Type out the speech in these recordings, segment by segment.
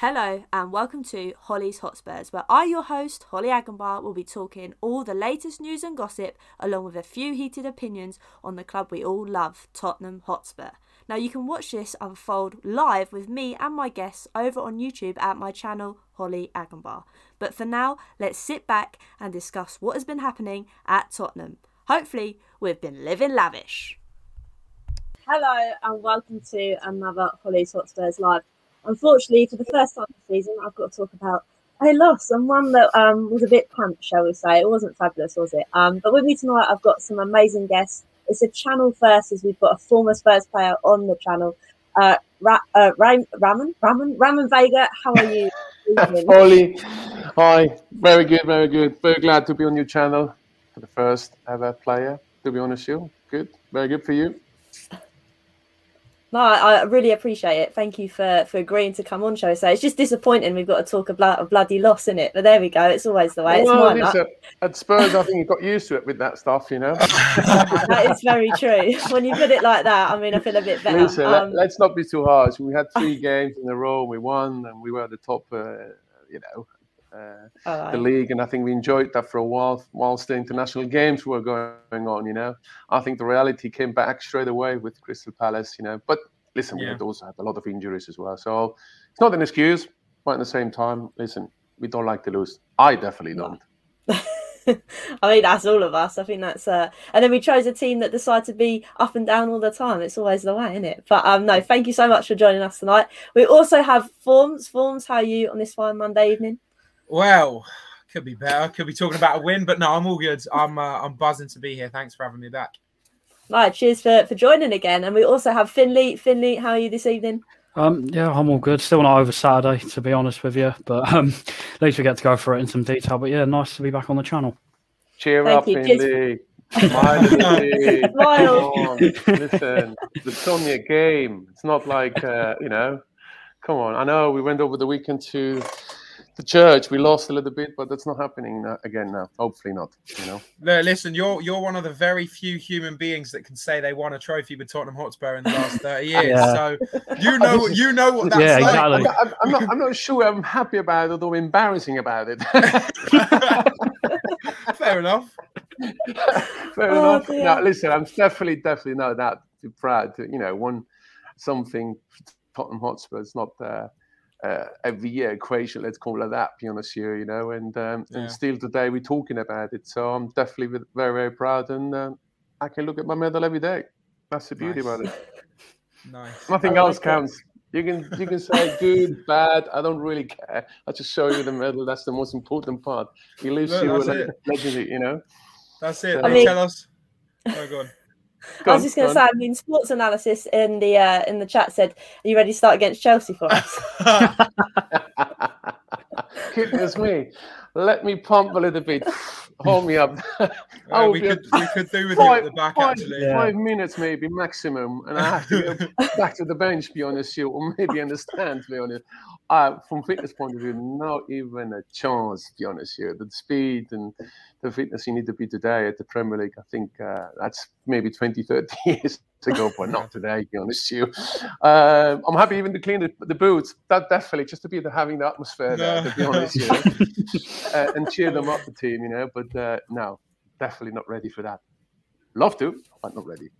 Hello and welcome to Holly's Hotspurs, where I, your host, Hollie Agombar, will be talking all the latest news and gossip, along with a few heated opinions on the club we all love, Tottenham Hotspur. Now, you can watch this unfold live with me and my guests over on YouTube at my channel, Hollie Agombar. But for now, let's sit back and discuss what has been happening at Tottenham. Hopefully, we've been living lavish. Hello and welcome to another Holly's Hotspurs Live. Unfortunately, for the first time this season, I've got to talk about a loss and one that um, was a bit pants, shall we say. It wasn't fabulous, was it? Um, but with me tonight, I've got some amazing guests. It's a channel first, as we've got a former Spurs player on the channel. Uh, Ra- uh, Ram- Vega. How are you? Holly, hi. Very good, very good. Very glad to be on your channel for the first ever player. To be honest, you good, very good for you. No, I, really appreciate it. Thank you for, for agreeing to come on, show. So it's just disappointing we've got to talk about a bloody loss in it, but there we go. It's always the way. It's well, mine, at Spurs, I think you got used to it with that stuff, you know. that is very true. When you put it like that, I mean, I feel a bit better. Listen, um, let, us not be too harsh. We had three games in a row. We won, and we were at the top. Uh, you know, uh, the league, and I think we enjoyed that for a while whilst the international games were going on. You know, I think the reality came back straight away with Crystal Palace. You know, but listen, yeah. we had also had a lot of injuries as well, so it's not an excuse. But at the same time, listen, we don't like to lose. I definitely don't. I mean, that's all of us. I think that's uh, and then we chose a team that decided to be up and down all the time. It's always the way, isn't it? But um, no, thank you so much for joining us tonight. We also have Formz. Formz, how are you on this fine Monday evening? Well, could be better. Could be talking about a win, but no, I'm all good. I'm uh, I'm buzzing to be here. Thanks for having me back. Right, cheers for, for joining again. And we also have Finley. Finley, how are you this evening? Um, yeah, I'm all good. Still not over Saturday, to be honest with you, but um, at least we get to go through it in some detail. But yeah, nice to be back on the channel. Cheer Thank up, you. Finley. Smile. Smile. Listen, it's only a game. It's not like uh, you know. Come on, I know we went over the weekend to the church. We lost a little bit, but that's not happening again now. Hopefully not. You know. No, listen, you're you're one of the very few human beings that can say they won a trophy with Tottenham Hotspur in the last thirty years. yeah. So you know you know what that's yeah, like. Exactly. I'm, I'm, not I'm not sure I'm happy about it or embarrassing about it. Fair enough. Fair oh, enough. No, listen, I'm definitely definitely not that proud to you know one something Tottenham Hotspur. It's not. Uh, uh, every year equation, let's call it that, be honest here, you know, and um, yeah. and still today we're talking about it. So I'm definitely very, very proud and um, I can look at my medal every day. That's the beauty nice. about it. nice. Nothing else counts. You can you can say good, bad. I don't really care. I just show you the medal. That's the most important part. He leaves no, you a legacy, you know. That's it. So, I mean, tell us. Oh, go on. Go I was just going to say, I mean, sports analysis in the uh, in the chat said, "Are you ready to start against Chelsea for us?" Goodness me, let me pump a little bit. Hold me up. Uh, we, could, we could do with five, you at the back five, actually. Five yeah. minutes maybe maximum, and I have to go back to the bench. Be honest, you or maybe understand. To be honest, uh, from fitness point of view, not even a chance. To be honest, here the speed and the fitness you need to be today at the Premier League. I think uh, that's maybe 20, 30 years ago, but not today. To be honest, you. Uh, I'm happy even to clean the, the, boots. That definitely just to be the, having the atmosphere there. To be honest, you know, uh, and cheer them up, the team. You know, but uh, no, definitely not ready for that. Love to, but not ready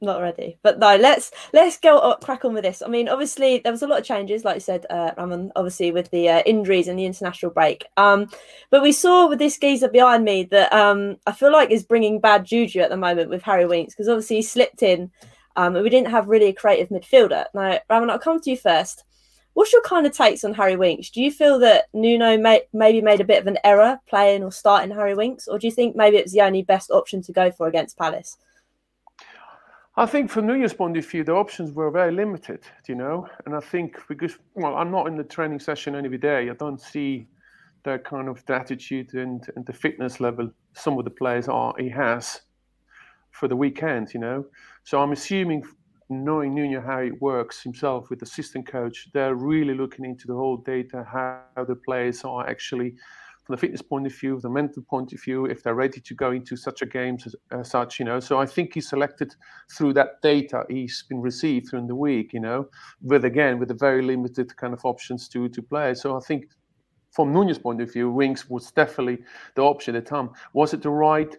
not ready. But no, let's let's go up, crack on with this. I mean, obviously there was a lot of changes, like you said, uh, Ramon. Obviously with the uh, injuries and the international break. Um, but we saw with this geezer behind me that um, I feel like is bringing bad juju at the moment with Harry Winks because obviously he slipped in, um, and we didn't have really a creative midfielder. Now, Ramon, I'll come to you first. What's your kind of takes on Harry Winks? Do you feel that Nuno may, maybe made a bit of an error playing or starting Harry Winks, or do you think maybe it's the only best option to go for against Palace? I think from Nuno's point of view, the options were very limited, you know. And I think because, well, I'm not in the training session every day, I don't see that kind of the attitude and, and the fitness level some of the players are he has for the weekend, you know. So I'm assuming, knowing Nuno how it works himself with assistant coach, they're really looking into the whole data, how the players are actually from the fitness point of view, the mental point of view, if they're ready to go into such a game as, as such, you know. So I think he's selected through that data he's been received during the week, you know, with again with a very limited kind of options to to play. So I think from Nuno's point of view, Winks was definitely the option at the time. Was it the right?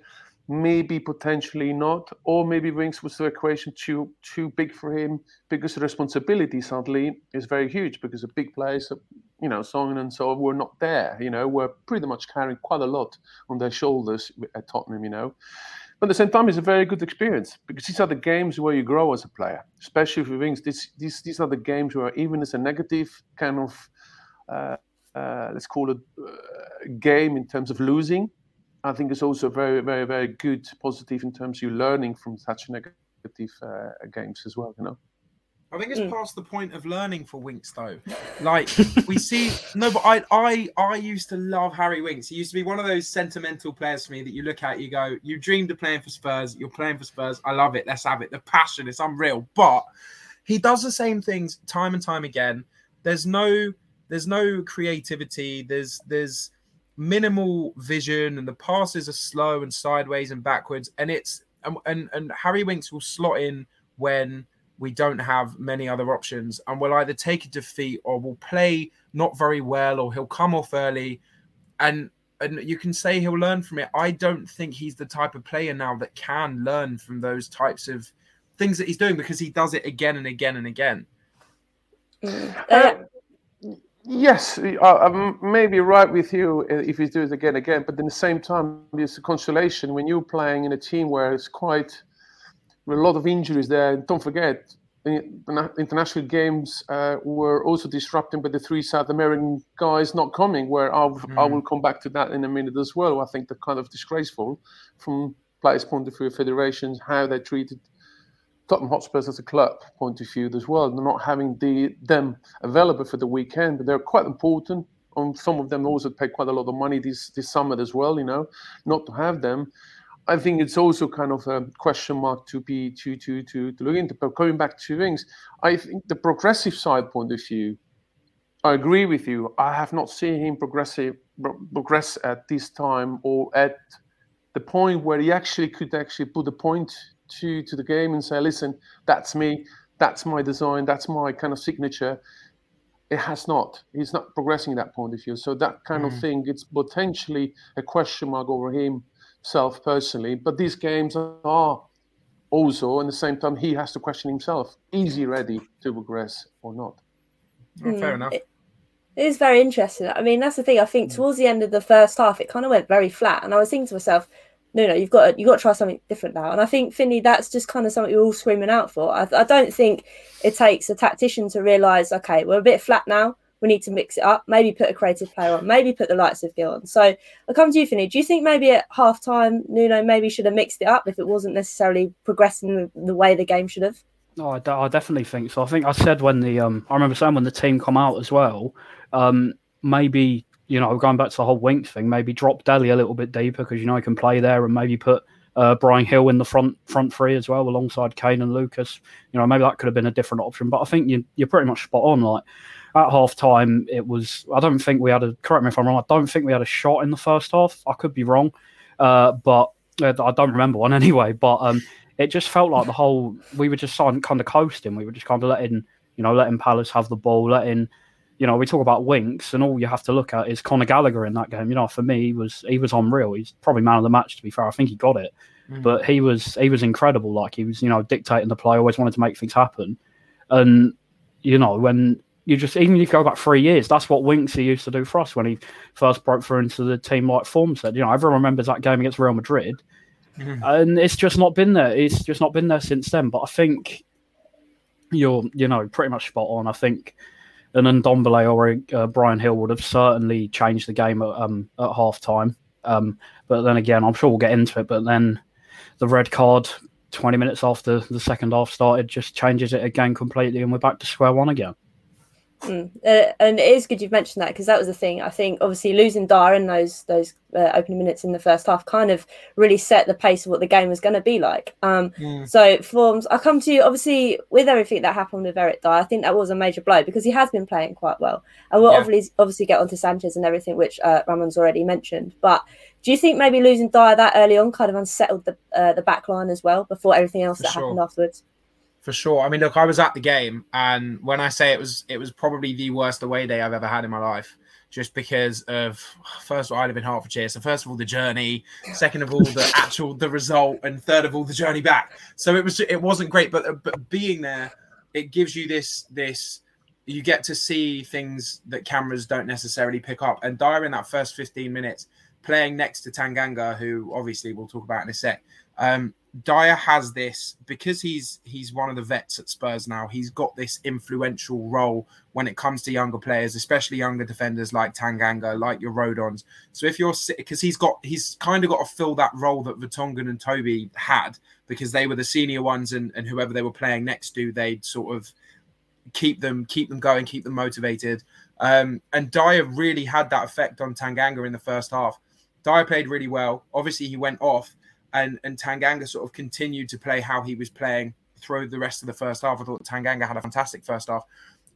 Maybe potentially not, or maybe Winks was the equation too too big for him because the responsibility suddenly is very huge because the big players, you know, Son and so were not there. You know, were pretty much carrying quite a lot on their shoulders at Tottenham. You know, but at the same time, it's a very good experience because these are the games where you grow as a player, especially for Winks. This, these these are the games where even as a negative kind of uh, uh, let's call it uh, game in terms of losing, I think it's also very, very, very good, positive in terms of you learning from such negative uh, games as well. You know. I think it's mm. past the point of learning for Winks though. Like we see no, but I I I used to love Harry Winks. He used to be one of those sentimental players for me that you look at, you go, you dreamed of playing for Spurs, you're playing for Spurs. I love it. Let's have it. The passion is unreal. But he does the same things time and time again. There's no there's no creativity. There's there's minimal vision, and the passes are slow and sideways and backwards. And it's and and, and Harry Winks will slot in when we don't have many other options, and we'll either take a defeat or we'll play not very well, or he'll come off early, and and you can say he'll learn from it. I don't think he's the type of player now that can learn from those types of things that he's doing because he does it again and again and again. Mm. Uh, Yes, I, I may be right with you if he does it again, again. But at the same time, there's a consolation when you're playing in a team where it's quite a lot of injuries there. Don't forget, international games uh, were also disrupted by the three South American guys not coming. Where I'll, mm. I will come back to that in a minute as well. I think they're kind of disgraceful from players' point of view, federations, how they treated Tottenham Hotspurs as a club point of view as well. They're not having the them available for the weekend, but they're quite important. On some of them also pay quite a lot of money this this summer as well. You know, not to have them. I think it's also kind of a question mark to be to to to, to look into. But going back to things, I think the progressive side point of view, I agree with you. I have not seen him progressive progress at this time or at the point where he actually could actually put a point to to the game and say, listen, that's me, that's my design, that's my kind of signature. It has not. He's not progressing that point of view. So that kind mm. of thing, it's potentially a question mark over himself personally. But these games are also, at the same time, he has to question himself: is he ready to progress or not? Well, fair hmm. enough. It, it is very interesting. I mean, that's the thing. I think hmm. towards the end of the first half, it kind of went very flat, and I was thinking to myself, no, no, you've got to, you've got to try something different now. And I think Finley, that's just kind of something you're all screaming out for. I, I don't think it takes a tactician to realise, okay, we're a bit flat now. We need to mix it up. Maybe put a creative player on. Maybe put the lights of Gil on. So I come to you, Finley. Do you think maybe at half time, Nuno maybe should have mixed it up if it wasn't necessarily progressing the, way the game should have? No, I, I, definitely think so. I think I said when the um, I remember saying when the team come out as well, um, maybe you know, going back to the whole Winks thing, maybe drop Dele a little bit deeper because you know he can play there, and maybe put uh, Bryan Gil in the front front three as well, alongside Kane and Lucas. You know, maybe that could have been a different option. But I think you, you're pretty much spot on. Like at half time, it was. I don't think we had a. Correct me if I'm wrong. I don't think we had a shot in the first half. I could be wrong, uh, but uh, I don't remember one anyway. But um, it just felt like the whole we were just kind of coasting. We were just kind of letting you know letting Palace have the ball, letting you know, we talk about Winks, and all you have to look at is Conor Gallagher in that game. You know, for me, he was he was unreal. He's probably man of the match. To be fair, I think he got it, mm. but he was he was incredible. Like he was, you know, dictating the play. Always wanted to make things happen, and you know, when you just even if you go back three years, that's what Winksy used to do for us when he first broke through into the team like form said. You know, everyone remembers that game against Real Madrid. Mm. And it's just not been there. It's just not been there since then. But I think you're, you know, pretty much spot on. I think then Ndombele or uh, Bryan Gil would have certainly changed the game at, um, at half time. Um, but then again, I'm sure we'll get into it. But then the red card, 20 minutes after the second half started, just changes it again completely, and we're back to square one again. Mm. Uh, and it is good you've mentioned that because that was the thing. I think obviously losing Dier in those those uh, opening minutes in the first half kind of really set the pace of what the game was going to be like. Um, mm. So Formz, I come to you obviously with everything that happened with Eric Dier. I think that was a major blow because he has been playing quite well, and we'll yeah. obviously obviously get onto Sanchez and everything, which uh, Ramon's already mentioned. But do you think maybe losing Dier that early on kind of unsettled the uh, the back line as well before everything else For that sure. happened afterwards? For sure. I mean, look, I was at the game, and when I say it was, it was probably the worst away day I've ever had in my life, just because of first of all, I live in Hertfordshire, so first of all, the journey, second of all, the actual the result, and third of all, the journey back. So it was, it wasn't great, but but being there, it gives you this this. You get to see things that cameras don't necessarily pick up. And Dier in that first 15 minutes, playing next to Tanganga, who obviously we'll talk about in a sec, um, Dier has this because he's he's one of the vets at Spurs now. He's got this influential role when it comes to younger players, especially younger defenders like Tanganga, like your Rodons. So if you're because he's got he's kind of got to fill that role that Vertonghen and Toby had because they were the senior ones and, and whoever they were playing next to, they'd sort of keep them keep them going, keep them motivated. Um, and Dier really had that effect on Tanganga in the first half. Dier played really well. Obviously, he went off and and Tanganga sort of continued to play how he was playing through the rest of the first half. I thought Tanganga had a fantastic first half.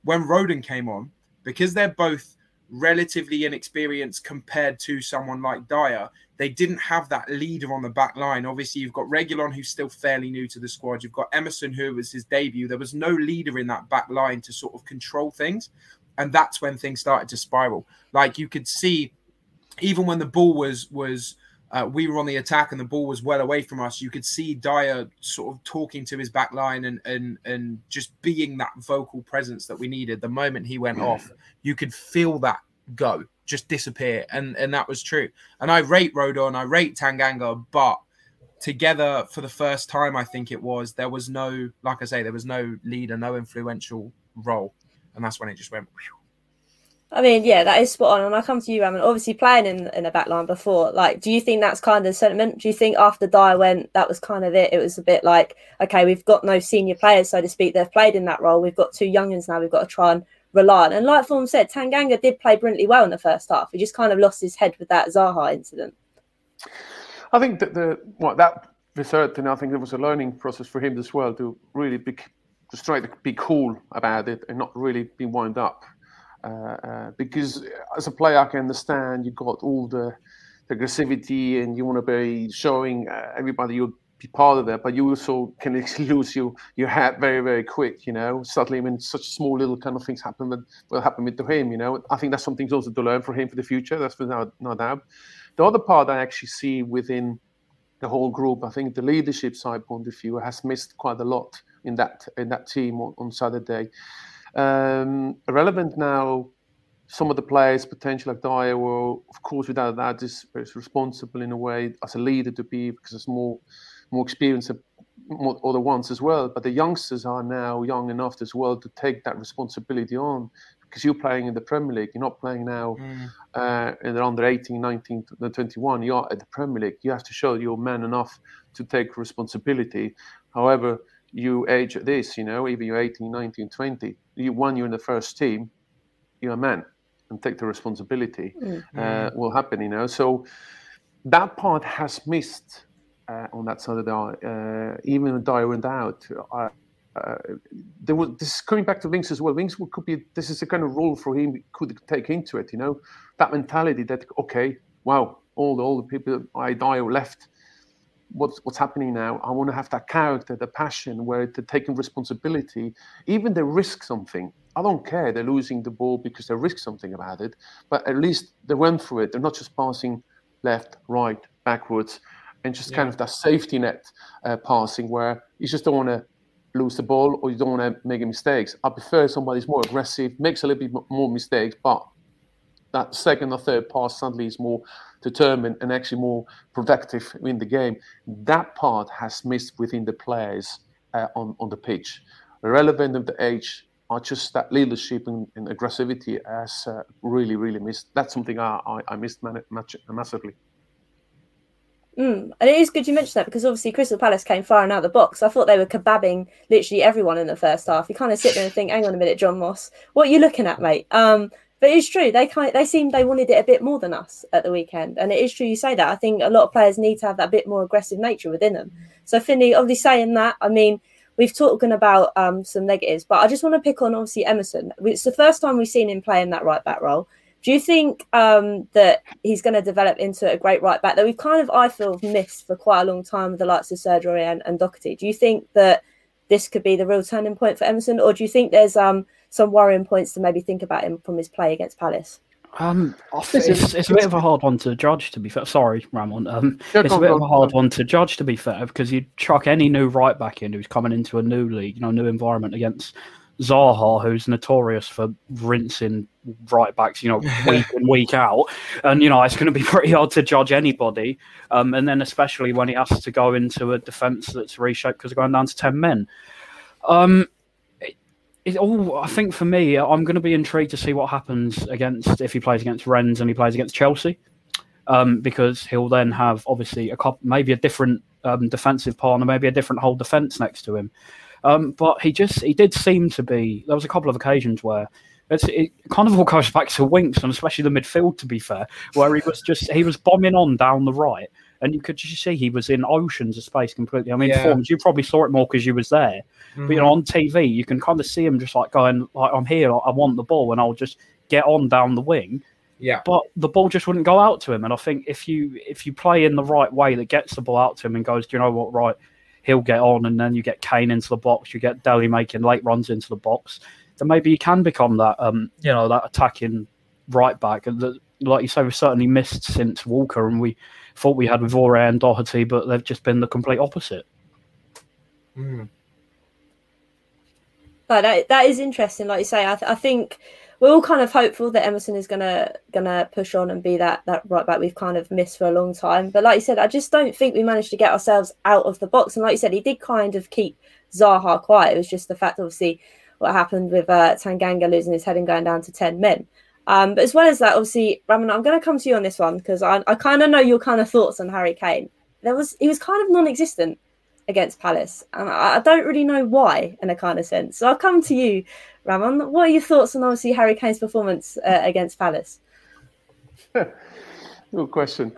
When Rodon came on, because they're both relatively inexperienced compared to someone like Dier, they didn't have that leader on the back line. Obviously, you've got Reguilon, who's still fairly new to the squad. You've got Emerson, who was his debut. There was no leader in that back line to sort of control things. And that's when things started to spiral. Like you could see, even when the ball was was uh, we were on the attack and the ball was well away from us. You could see Dier sort of talking to his back line and and and just being that vocal presence that we needed. The moment he went off, you could feel that go, just disappear, and and that was true. And I rate Rodon, I rate Tanganga, but together for the first time, I think it was there was no, like I say, there was no leader, no influential role, and that's when it just went. Whew, I mean, yeah, that is spot on. And I come to you, Ramon. Obviously, playing in in a back line before, like, do you think that's kind of the sentiment? Do you think after Dier went, that was kind of it? It was a bit like, okay, we've got no senior players, so to speak. They've played in that role. We've got two youngins now. We've got to try and rely on. And like Form said, Tanganga did play brilliantly well in the first half. He just kind of lost his head with that Zaha incident. I think that the what that research, and I think it was a learning process for him as well to really be, just try to be cool about it and not really be wound up uh, uh, because as a player, I can understand you got all the, the aggressivity and you want to be showing uh, everybody you'll be part of that, but you also can lose your your head very very quick. You know, suddenly when such small little kind of things happen that will happen with him. You know, I think that's something also to learn for him for the future. That's without no doubt. The other part I actually see within the whole group, I think the leadership side point of view has missed quite a lot in that in that team on, on Saturday. Um, relevant now, some of the players, potential like Dier, will, of course, without that, is, is responsible in a way as a leader to be because there's more more experience more other ones as well. But the youngsters are now young enough as well to take that responsibility on because you're playing in the Premier League. You're not playing now mm. uh, in the under 18, 19, 21. You're at the Premier League. You have to show you're man enough to take responsibility. However, you age at this, you know, even you're 18, 19, 20, you when you're in the first team, you're a man and take the responsibility. Mm-hmm. Uh, will happen, you know. So that part has missed uh, on that side of the uh, even when Dier went out. Uh, there was this coming back to Winks as well. Winks could be this is the kind of role for him could take into it, you know, that mentality that okay, wow, all the all the people I Dier left what's what's happening now. I want to have that character, the passion, where they're taking responsibility, even they risk something. I don't care. They're losing the ball because they risk something about it, but at least they went through it. They're not just passing left, right, backwards, and just yeah. kind of that safety net uh, passing where you just don't want to lose the ball or you don't want to make mistakes. I prefer somebody's more aggressive, makes a little bit more mistakes, but that second or third pass suddenly is more determined and actually more productive in the game. That part has missed within the players uh, on, on the pitch. Relevant of the age, are just that leadership and, and aggressivity has uh, really, really missed. That's something I, I, I missed man- much, massively. Mm. And it is good you mentioned that because obviously Crystal Palace came firing out of the box. I thought they were kebabbing literally everyone in the first half. You kind of sit there and think, hang on a minute, John Moss, what are you looking at, mate? Um, but it's true. They kind of, they seemed they wanted it a bit more than us at the weekend, and it is true you say that. I think a lot of players need to have that bit more aggressive nature within them. So Finley, obviously saying that, I mean, we've talking about um, some negatives, but I just want to pick on obviously Emerson. It's the first time we've seen him play in that right back role. Do you think um, that he's going to develop into a great right back that we've kind of, I feel, missed for quite a long time with the likes of Sergio and, and Doherty? Do you think that this could be the real turning point for Emerson, or do you think there's um, some worrying points to maybe think about him from his play against Palace? Um, it's, it's, a bit of a hard one to judge. To be fair, sorry, Ramon. Um, it's a bit of a hard one to judge. To be fair, because you chuck any new right back in who's coming into a new league, you know, new environment against Zaha, who's notorious for rinsing right backs, you know, week in week out, and you know it's going to be pretty hard to judge anybody. Um, and then especially when he has to go into a defence that's reshaped because going down to ten men. Um, it all I think for me, I'm going to be intrigued to see what happens against if he plays against Rennes and he plays against Chelsea, um, because he'll then have obviously a couple, maybe a different um, defensive partner, maybe a different whole defence next to him. Um, but he just he did seem to be. There was a couple of occasions where it kind of all goes back to Winks and especially the midfield. To be fair, where he was just he was bombing on down the right and you could just see he was in oceans of space completely. I mean, yeah. Formz you probably saw it more because you was there, mm-hmm. but you know, on TV you can kind of see him just like going like, "I'm here, I want the ball," and I'll just get on down the wing. Yeah, but the ball just wouldn't go out to him, and I think if you if you play in the right way that gets the ball out to him and goes, do you know what, right, he'll get on, and then you get Kane into the box, you get Dele making late runs into the box, then maybe you can become that, um, you know, that attacking right back, and the, like you say, we've certainly missed since Walker, and we thought we had with Aurier and Doherty, but they've just been the complete opposite. Mm. But that, that is interesting. Like you say, I, th- I think we're all kind of hopeful that Emerson is gonna gonna push on and be that that right back we've kind of missed for a long time. But like you said, I just don't think we managed to get ourselves out of the box. And like you said, he did kind of keep Zaha quiet. It was just the fact, obviously, what happened with uh, Tanganga losing his head and going down to ten men. Um, but as well as that, obviously, Ramon, I'm going to come to you on this one because I, I kind of know your kind of thoughts on Harry Kane. There was he was kind of non-existent against Palace, and I, I don't really know why in a kind of sense. So I'll come to you, Ramon. What are your thoughts on obviously Harry Kane's performance uh, against Palace? Good question.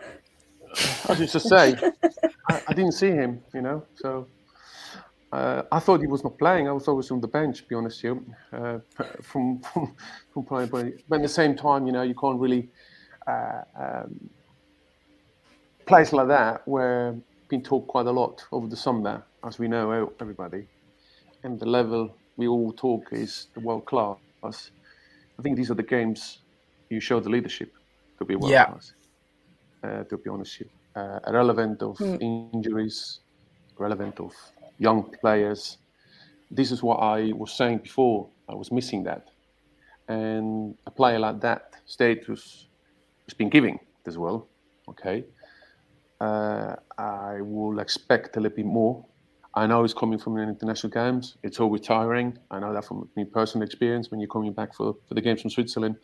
As you just say, I, I didn't see him, you know, so uh, I thought he was not playing. I was always on the bench, to be honest with you, uh, from, from, from playing. But at the same time, you know, you can't really uh, um, place like that where been talked quite a lot over the summer, as we know, everybody, and the level we all talk is the world class. I think these are the games you show the leadership to be world yeah. class. Uh, to be honest with you, uh, irrelevant of mm. injuries, relevant of young players. This is what I was saying before. I was missing that, and a player like that status has been giving as well. Okay, uh, I will expect a little bit more. I know it's coming from an international games. It's always tiring. I know that from my personal experience when you're coming back for, for the games from Switzerland.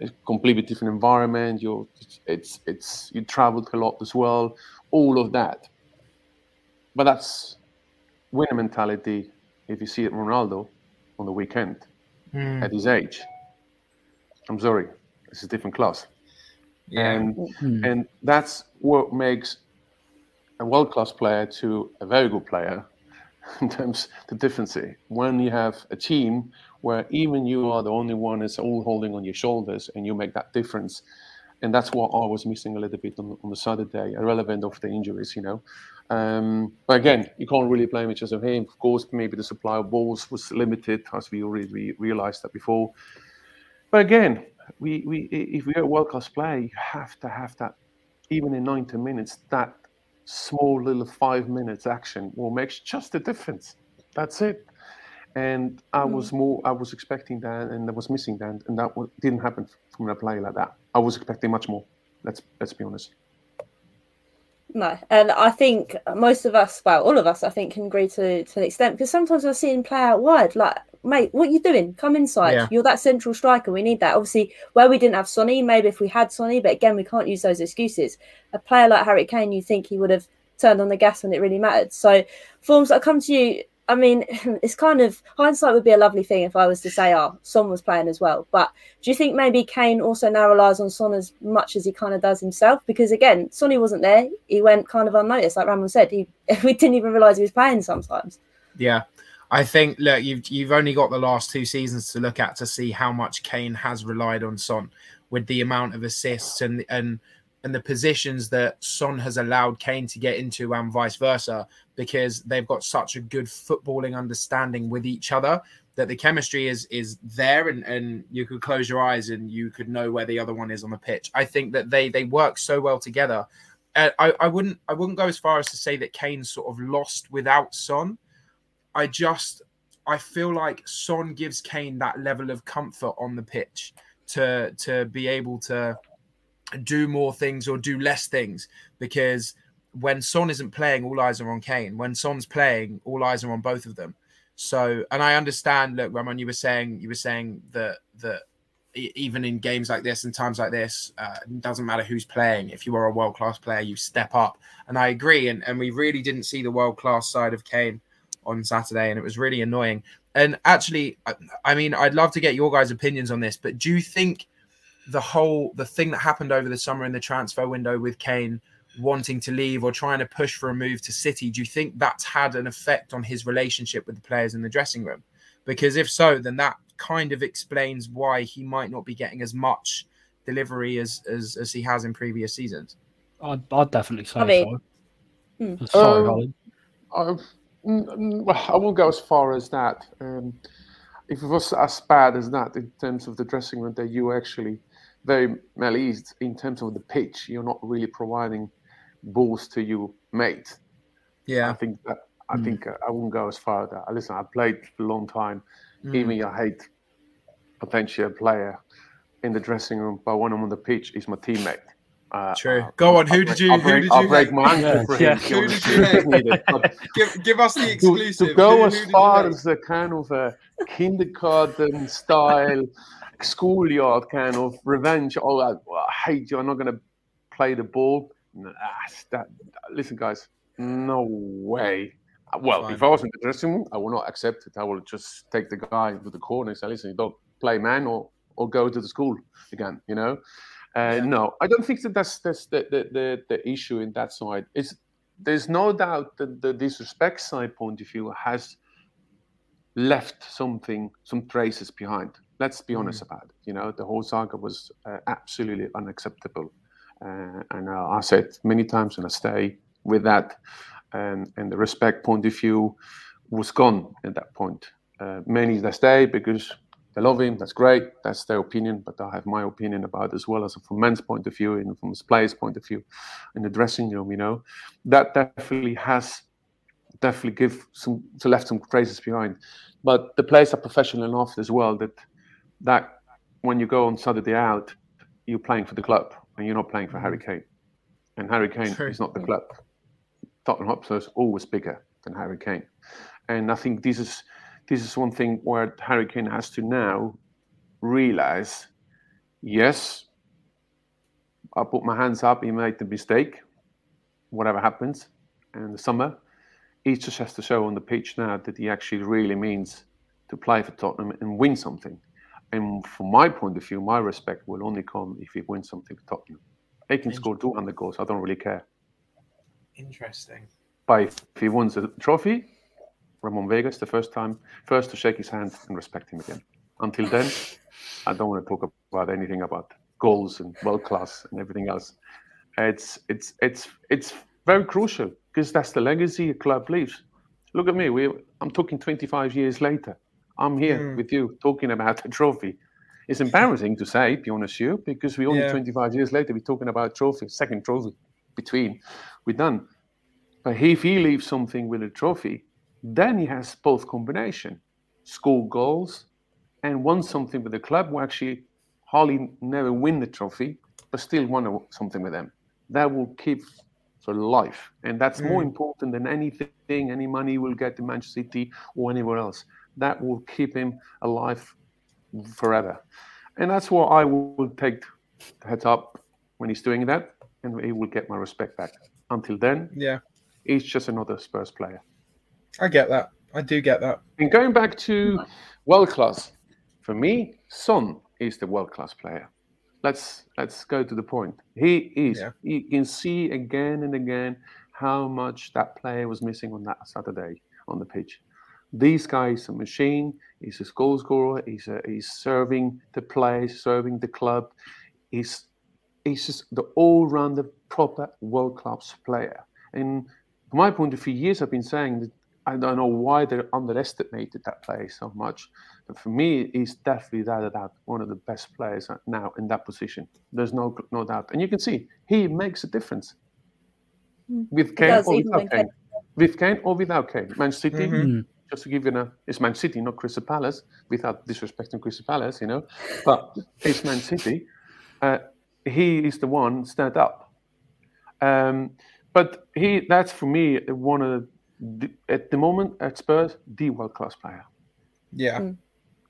It's a completely different environment. You're it's it's you traveled a lot as well. All of that. But that's winner mentality if you see it Ronaldo on the weekend mm. at his age. I'm sorry, it's a different class. Yeah. And mm. and that's what makes a world class player to a very good player in terms of the difference. When you have a team where even you are the only one that's all holding on your shoulders and you make that difference. And that's what I was missing a little bit on, on the Saturday, irrelevant of the injuries, you know. Um, but again, you can't really blame it just on him. Of course, maybe the supply of balls was limited, as we already realized that before. But again, we, we if we get world class player you have to have that, even in 90 minutes, that small little five minutes action will make just a difference. That's it. And I mm. was more, I was expecting that, and I was missing that, and that didn't happen from a play like that. I was expecting much more. Let's let's be honest. No, and I think most of us, well, all of us, I think, can agree to to an extent because sometimes I see him play out wide. Like, mate, what are you doing? Come inside. Yeah. You're that central striker. We need that. Obviously, where we didn't have Sonny, maybe if we had Sonny, but again, we can't use those excuses. A player like Harry Kane, you think he would have turned on the gas when it really mattered. So, Formz that come to you. I mean, it's kind of hindsight would be a lovely thing if I was to say, oh, Son was playing as well. But do you think maybe Kane also now relies on Son as much as he kind of does himself? Because again, Sonny wasn't there. He went kind of unnoticed, like Ramon said. He we didn't even realise he was playing sometimes. Yeah. I think look, you've you've only got the last two seasons to look at to see how much Kane has relied on Son with the amount of assists and and and the positions that Son has allowed Kane to get into and vice versa because they've got such a good footballing understanding with each other that the chemistry is is there and and you could close your eyes and you could know where the other one is on the pitch. I think that they they work so well together. Uh, I I wouldn't I wouldn't go as far as to say that Kane's sort of lost without Son. I just I feel like Son gives Kane that level of comfort on the pitch to to be able to do more things or do less things because when Son isn't playing, all eyes are on Kane. When Son's playing, all eyes are on both of them. So, and I understand. Look, Ramon, you were saying you were saying that that even in games like this and times like this, uh, it doesn't matter who's playing. If you are a world class player, you step up. And I agree. And and we really didn't see the world class side of Kane on Saturday, and it was really annoying. And actually, I, I mean, I'd love to get your guys' opinions on this, but do you think the whole the thing that happened over the summer in the transfer window with Kane wanting to leave or trying to push for a move to City, do you think that's had an effect on his relationship with the players in the dressing room? Because if so, then that kind of explains why he might not be getting as much delivery as as, as he has in previous seasons. I'd, I'd definitely say I mean- Hmm. so. Sorry, Um, Holly. I, mm, mm, well, I won't go as far as that. Um, if it was as bad as that in terms of the dressing room, that you actually very eased in terms of the pitch, you're not really providing balls to your mate. Yeah, I think that I Mm. think uh, I wouldn't go as far as that. Listen, I played a long time. Mm. Even I hate potentially a player in the dressing room, but when I'm on the pitch, he's my teammate. Uh, True. uh, Go on, who I'll did you- I'll who break, did I'll you break my ankle Yeah, for him. to Who did you with hate? if needed. But give, give us the exclusive. to go Who- as who did you far hate? as a kind of a kindergarten style schoolyard kind of revenge. Oh, I, I hate you. I'm not going to play the ball. Nah, that, listen, guys, no way. Well, if I was in the dressing room, I will not accept it. I will just take the guy to the corner and say, listen, you don't play man or, or go to the school again, you know? Uh. No, I don't think that that's, that's the, the, the, the issue in that side. It's, there's no doubt that the disrespect side point of view has left something, some traces behind. Let's be honest about it. You know, the whole saga was uh, absolutely unacceptable. Uh, and uh, I said many times, and I stay with that. And, and the respect point of view was gone at that point. Uh, many that stay because they love him. That's great. That's their opinion. But I have my opinion about it as well as from men's point of view and from his players' point of view in the dressing room. You know, that definitely has definitely give some so left some traces behind. But the players are professional enough as well that that when you go on Saturday out, you're playing for the club and you're not playing for Harry mm-hmm. Kane. And Harry Kane True. is not the club. Tottenham Hotspur is always bigger than Harry Kane. And I think this is this is one thing where Harry Kane has to now realize, yes, I put my hands up, he made the mistake, whatever happens in the summer. He just has to show on the pitch now that he actually really means to play for Tottenham and win something. And from my point of view, my respect will only come if he wins something for Tottenham. He can score 200 goals, I don't really care. Interesting. But if he wins a trophy, Ramon Vega's, the first time, first to shake his hand and respect him again. Until then, I don't want to talk about anything about goals and world class and everything else. It's it's it's it's very crucial because that's the legacy a club leaves. Look at me. We I'm talking 25 years later. I'm here Mm. with you talking about a trophy. It's embarrassing to say, be honest, you, because we only Yeah. 25 years later we're talking about trophy, second trophy between. We're done. But if he leaves something with a trophy, then he has both combination, score goals, and won something with the club. Who actually hardly never win the trophy, but still won something with them. That will keep for life, and that's more Mm. important than anything, any money will get to Manchester City or anywhere else. That will keep him alive forever, and that's what I will take the heads up when he's doing that, and he will get my respect back. Until then, Yeah, he's just another Spurs player. I get that. I do get that. And going back to world class, for me, Son is the world class player. Let's let's go to the point. He is. Yeah. You can see again and again how much that player was missing on that Saturday on the pitch. This guy is a machine. He's a goal scorer. He's a, he's serving the players, serving the club. He's he's just the all-rounder, proper world-class player. And from my point of view, years I've been saying that I don't know why they underestimated that player so much. But for me, he's definitely without a one of the best players now in that position. There's no no doubt, and you can see he makes a difference Mm. with Kane or without Kane. With Kane or without Kane. Man City, Mhm. Mm. just to give you a, it's Man City, not Crystal Palace, without disrespecting Crystal Palace, you know. But it's Man City. Uh, he is the one stand up. Um, but he, that's for me one of the, at the moment at Spurs the world class player. Yeah, Mm.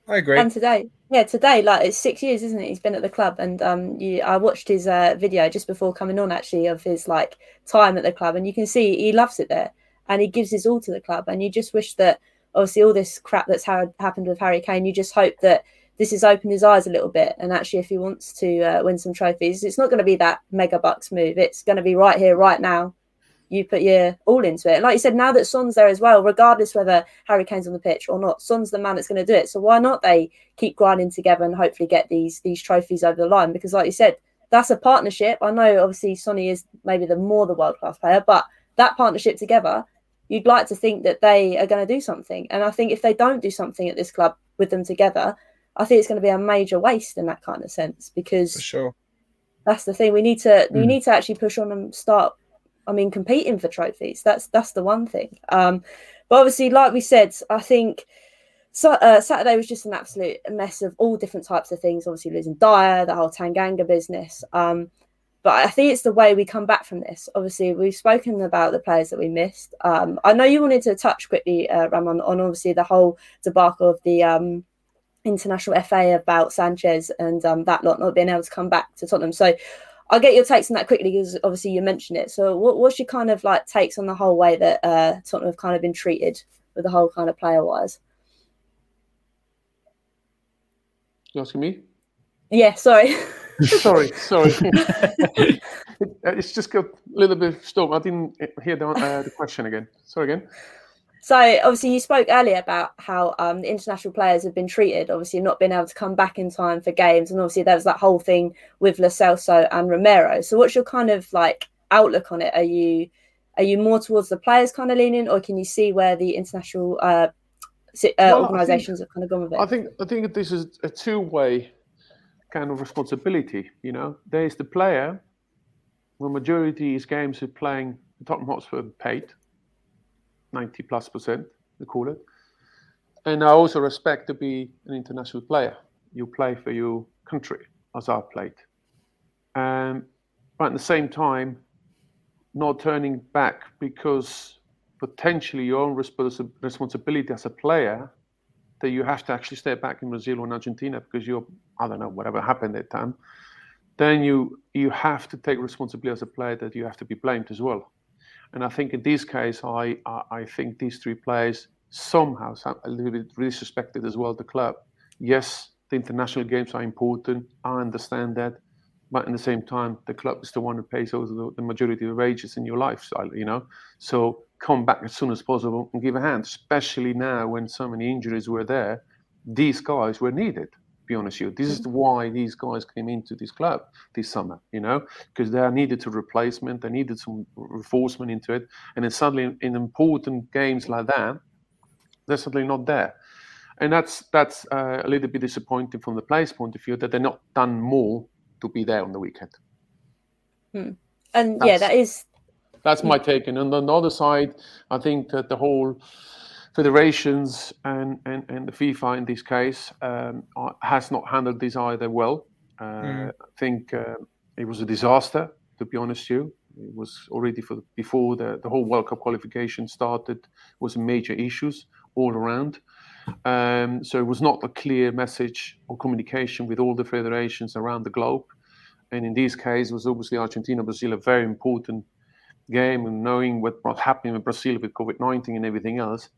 I agree. And today, yeah, today, like it's six years, isn't it? He's been at the club, and um, you, I watched his uh, video just before coming on, actually, of his like time at the club, and you can see he loves it there, and he gives his all to the club, and you just wish that obviously all this crap that's ha- happened with Harry Kane, you just hope that this has opened his eyes a little bit, and actually, if he wants to uh, win some trophies, it's not going to be that mega bucks move. It's going to be right here, right now. You put your all into it. And like you said, now that Son's there as well, regardless whether Harry Kane's on the pitch or not, Son's the man that's going to do it. So why not they keep grinding together and hopefully get these these trophies over the line? Because like you said, that's a partnership. I know obviously Sonny is maybe the more the world class player, but that partnership together, you'd like to think that they are going to do something. And I think if they don't do something at this club with them together, I think it's going to be a major waste in that kind of sense because for sure. that's the thing we need to we Mm. need to actually push on and start i mean competing for trophies that's that's the one thing. Um but obviously like we said i think so, uh, saturday was just an absolute mess of all different types of things obviously losing Dier the whole tanganga business. Um but i think it's the way we come back from this. Obviously we've spoken about the players that we missed. Um i know you wanted to touch quickly uh, ramon on obviously the whole debacle of the um international FA about Sanchez and um, that lot not being able to come back to Tottenham. So I'll get your takes on that quickly because obviously you mentioned it. So what, what's your kind of like takes on the whole way that uh, Tottenham have kind of been treated with the whole kind of player wise? You asking me? Yeah, sorry. sorry, sorry. It- it's just got a little bit stop. I didn't hear the, uh, the question again. Sorry again. So obviously you spoke earlier about how um, the international players have been treated, obviously not being able to come back in time for games, and obviously there was that whole thing with Lo Celso and Romero. So what's your kind of like outlook on it? Are you are you more towards the players kind of leaning, or can you see where the international uh, uh, Well, think- organisations have kind of gone with it? I think I think this is a two-way kind of responsibility. You know, there is the player. The majority is games are playing Tottenham Hotspur paid, ninety plus percent, they call it. And I also respect to be an international player. You play for your country, as I played. Um, but at the same time, not turning back because potentially your own respons- responsibility as a player that you have to actually stay back in Brazil or Argentina because you're I don't know whatever happened at that time, then you you have to take responsibility as a player that you have to be blamed as well. And I think in this case, I I, I think these three players somehow some, a little bit disrespected as well the club. Yes, the international games are important. I understand that. But at the same time, the club is the one who pays over the, the majority of the wages in your lifestyle, you know. So come back as soon as possible and give a hand, especially now when so many injuries were there. These guys were needed. Be honest with you, this is mm. why these guys came into this club this summer, you know, because they needed a replacement, they needed some reinforcement into it, and then suddenly in, important games like that, they're suddenly not there, and that's that's uh, a little bit disappointing from the players' point of view that they're not done more to be there on the weekend. Hmm. and yeah, that's- that is That's my hmm. take. And on the other side, I think that the whole federations and, and, and the FIFA in this case um, are- has not handled this either well. Uh, Mm. I think uh, it was a disaster, to be honest with you. It was already for before the, the whole World Cup qualification started. Was major issues all around. Um, so it was not a clear message or communication with all the federations around the globe. And in this case, it was obviously Argentina Brazil a very important game, and knowing what was happening in Brazil with COVID 19 and everything else,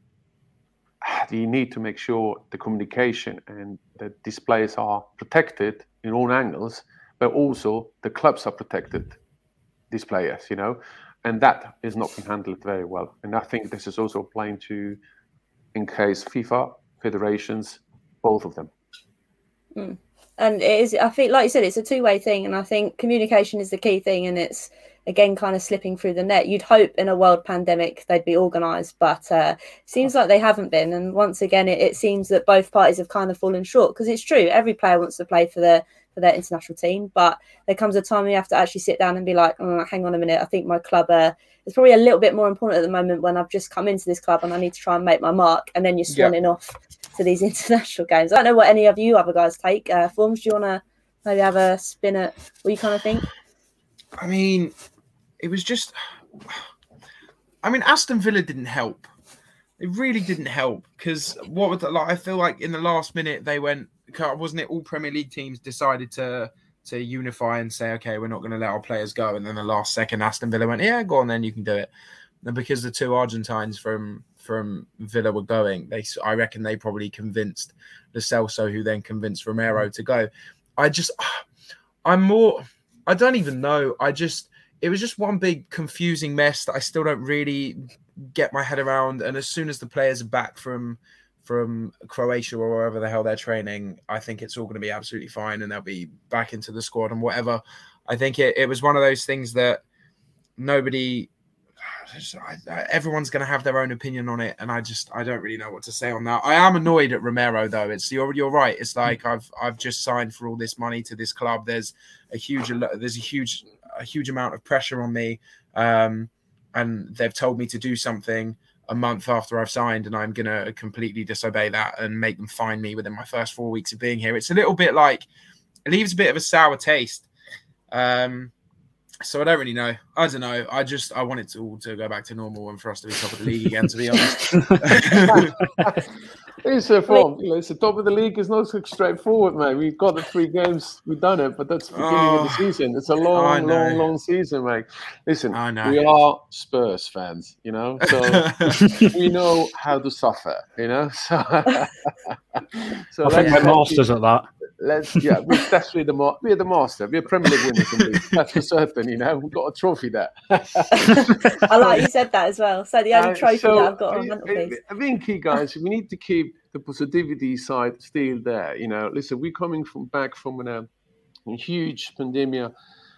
you need to make sure the communication and the displays are protected in all angles, but also the clubs are protected, these players, you know, and that is not being handled very well. And I think this is also applying to, in case FIFA, federations, both of them. Mm. And it is, I think, like you said, it's a two way thing. And I think communication is the key thing. And it's, again kind of slipping through the net. You'd hope in a world pandemic they'd be organised, but uh, seems like they haven't been. And once again, it, it seems that both parties have kind of fallen short because it's true. Every player wants to play for their for their international team, but there comes a time you have to actually sit down and be like, oh, hang on a minute, I think my club uh, is probably a little bit more important at the moment when I've just come into this club and I need to try and make my mark, and then you're swanning yeah. off to these international games. I don't know what any of you other guys take. Uh, Formz, do you want to maybe have a spin at what you kind of think? I mean, it was just. I mean, Aston Villa didn't help. It really didn't help because what was like? I feel like in the last minute they went. Wasn't it all Premier League teams decided to to unify and say, okay, we're not going to let our players go, and then the last second Aston Villa went, yeah, go on, then you can do it. And because the two Argentines from from Villa were going, they I reckon they probably convinced Lo Celso, who then convinced Romero mm. to go. I just, I'm more. I don't even know. I just it was just one big confusing mess that I still don't really get my head around. And as soon as the players are back from from Croatia or wherever the hell they're training, I think it's all going to be absolutely fine and they'll be back into the squad and whatever. I think it, it was one of those things that nobody everyone's going to have their own opinion on it and i just i don't really know what to say on that. I am annoyed at romero though. It's you're, you're right. It's like i've i've just signed for all this money to this club. There's a huge there's a huge a huge amount of pressure on me, um, and they've told me to do something a month after I've signed, and I'm gonna completely disobey that and make them fine me within my first four weeks of being here. It's a little bit like it leaves a bit of a sour taste. Um, so I don't really know. I don't know. I just I want it to all to go back to normal and for us to be top of the league again. To be honest. It's a form. You know, it's the top of the league. It's not so straightforward, mate. We've got the three games. We've done it, but that's the beginning oh, of the oh, season. It's a long, long, long season, mate. Listen, we are Spurs fans, you know, so we know how to suffer, you know. So, so I think we're masters at that. Let's yeah, we're definitely the we're the master. We're Premier League winners. That's for certain. You know, we've got a trophy there. I like you said that as well. So the only uh, trophy so, that I've got on mantelpiece. I think, guys, we need to keep the positivity side still there. You know, listen, we're coming from back from a, a huge pandemic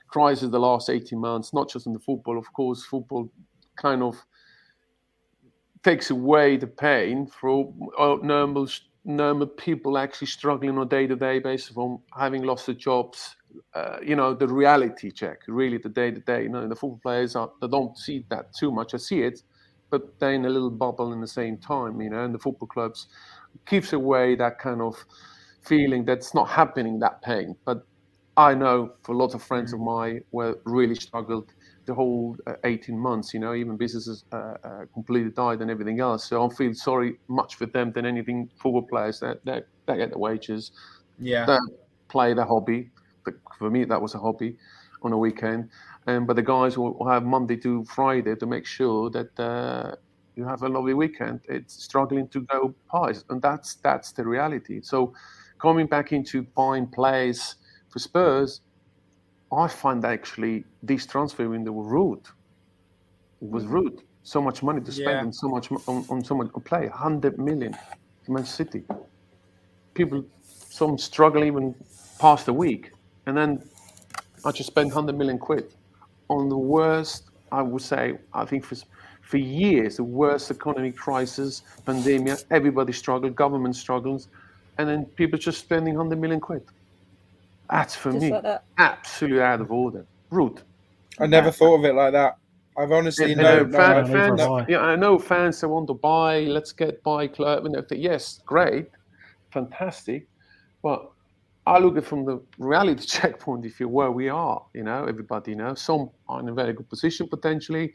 crisis the last 18 months, not just in the football, of course, football kind of takes away the pain for normal normal people actually struggling on a day-to-day basis from having lost their jobs. Uh, you know, the reality check, really the day-to-day. You know, the football players are they don't see that too much. I see it, but they're in a little bubble in the same time. You know, and the football clubs keeps away that kind of feeling that's not happening, that pain. But I know for a lot of friends of mm. mine were really struggled the whole uh, 18 months, you know, even businesses uh, uh, completely died and everything else. So I feel sorry much for them than anything football players that, that, that get the wages. Yeah. That play the hobby. But for me, that was a hobby on a weekend. And but the guys will have Monday to Friday to make sure that uh, you have a lovely weekend. It's struggling to go past, and that's that's the reality. So coming back into buying players for Spurs, I find actually this transfer window rude. It was mm. rude. So much money to spend yeah. on so much on, on so much play. Hundred million to Man City. People, some struggle even past the week, and then I just spent hundred million quid on the worst. I would say I think for for years the worst economic crisis, pandemic. Everybody struggled, government struggles, and then people just spending hundred million quid. That's for Just me like that. absolutely out of order. Rude. I never thought of it like that. I've honestly yeah, no, no, fan, fans, yeah, I know fans that want to buy. Let's get buy club and everything. Yes, great, fantastic, but I look at from the reality check point of view where we are. You know, everybody knows some are in a very good position potentially.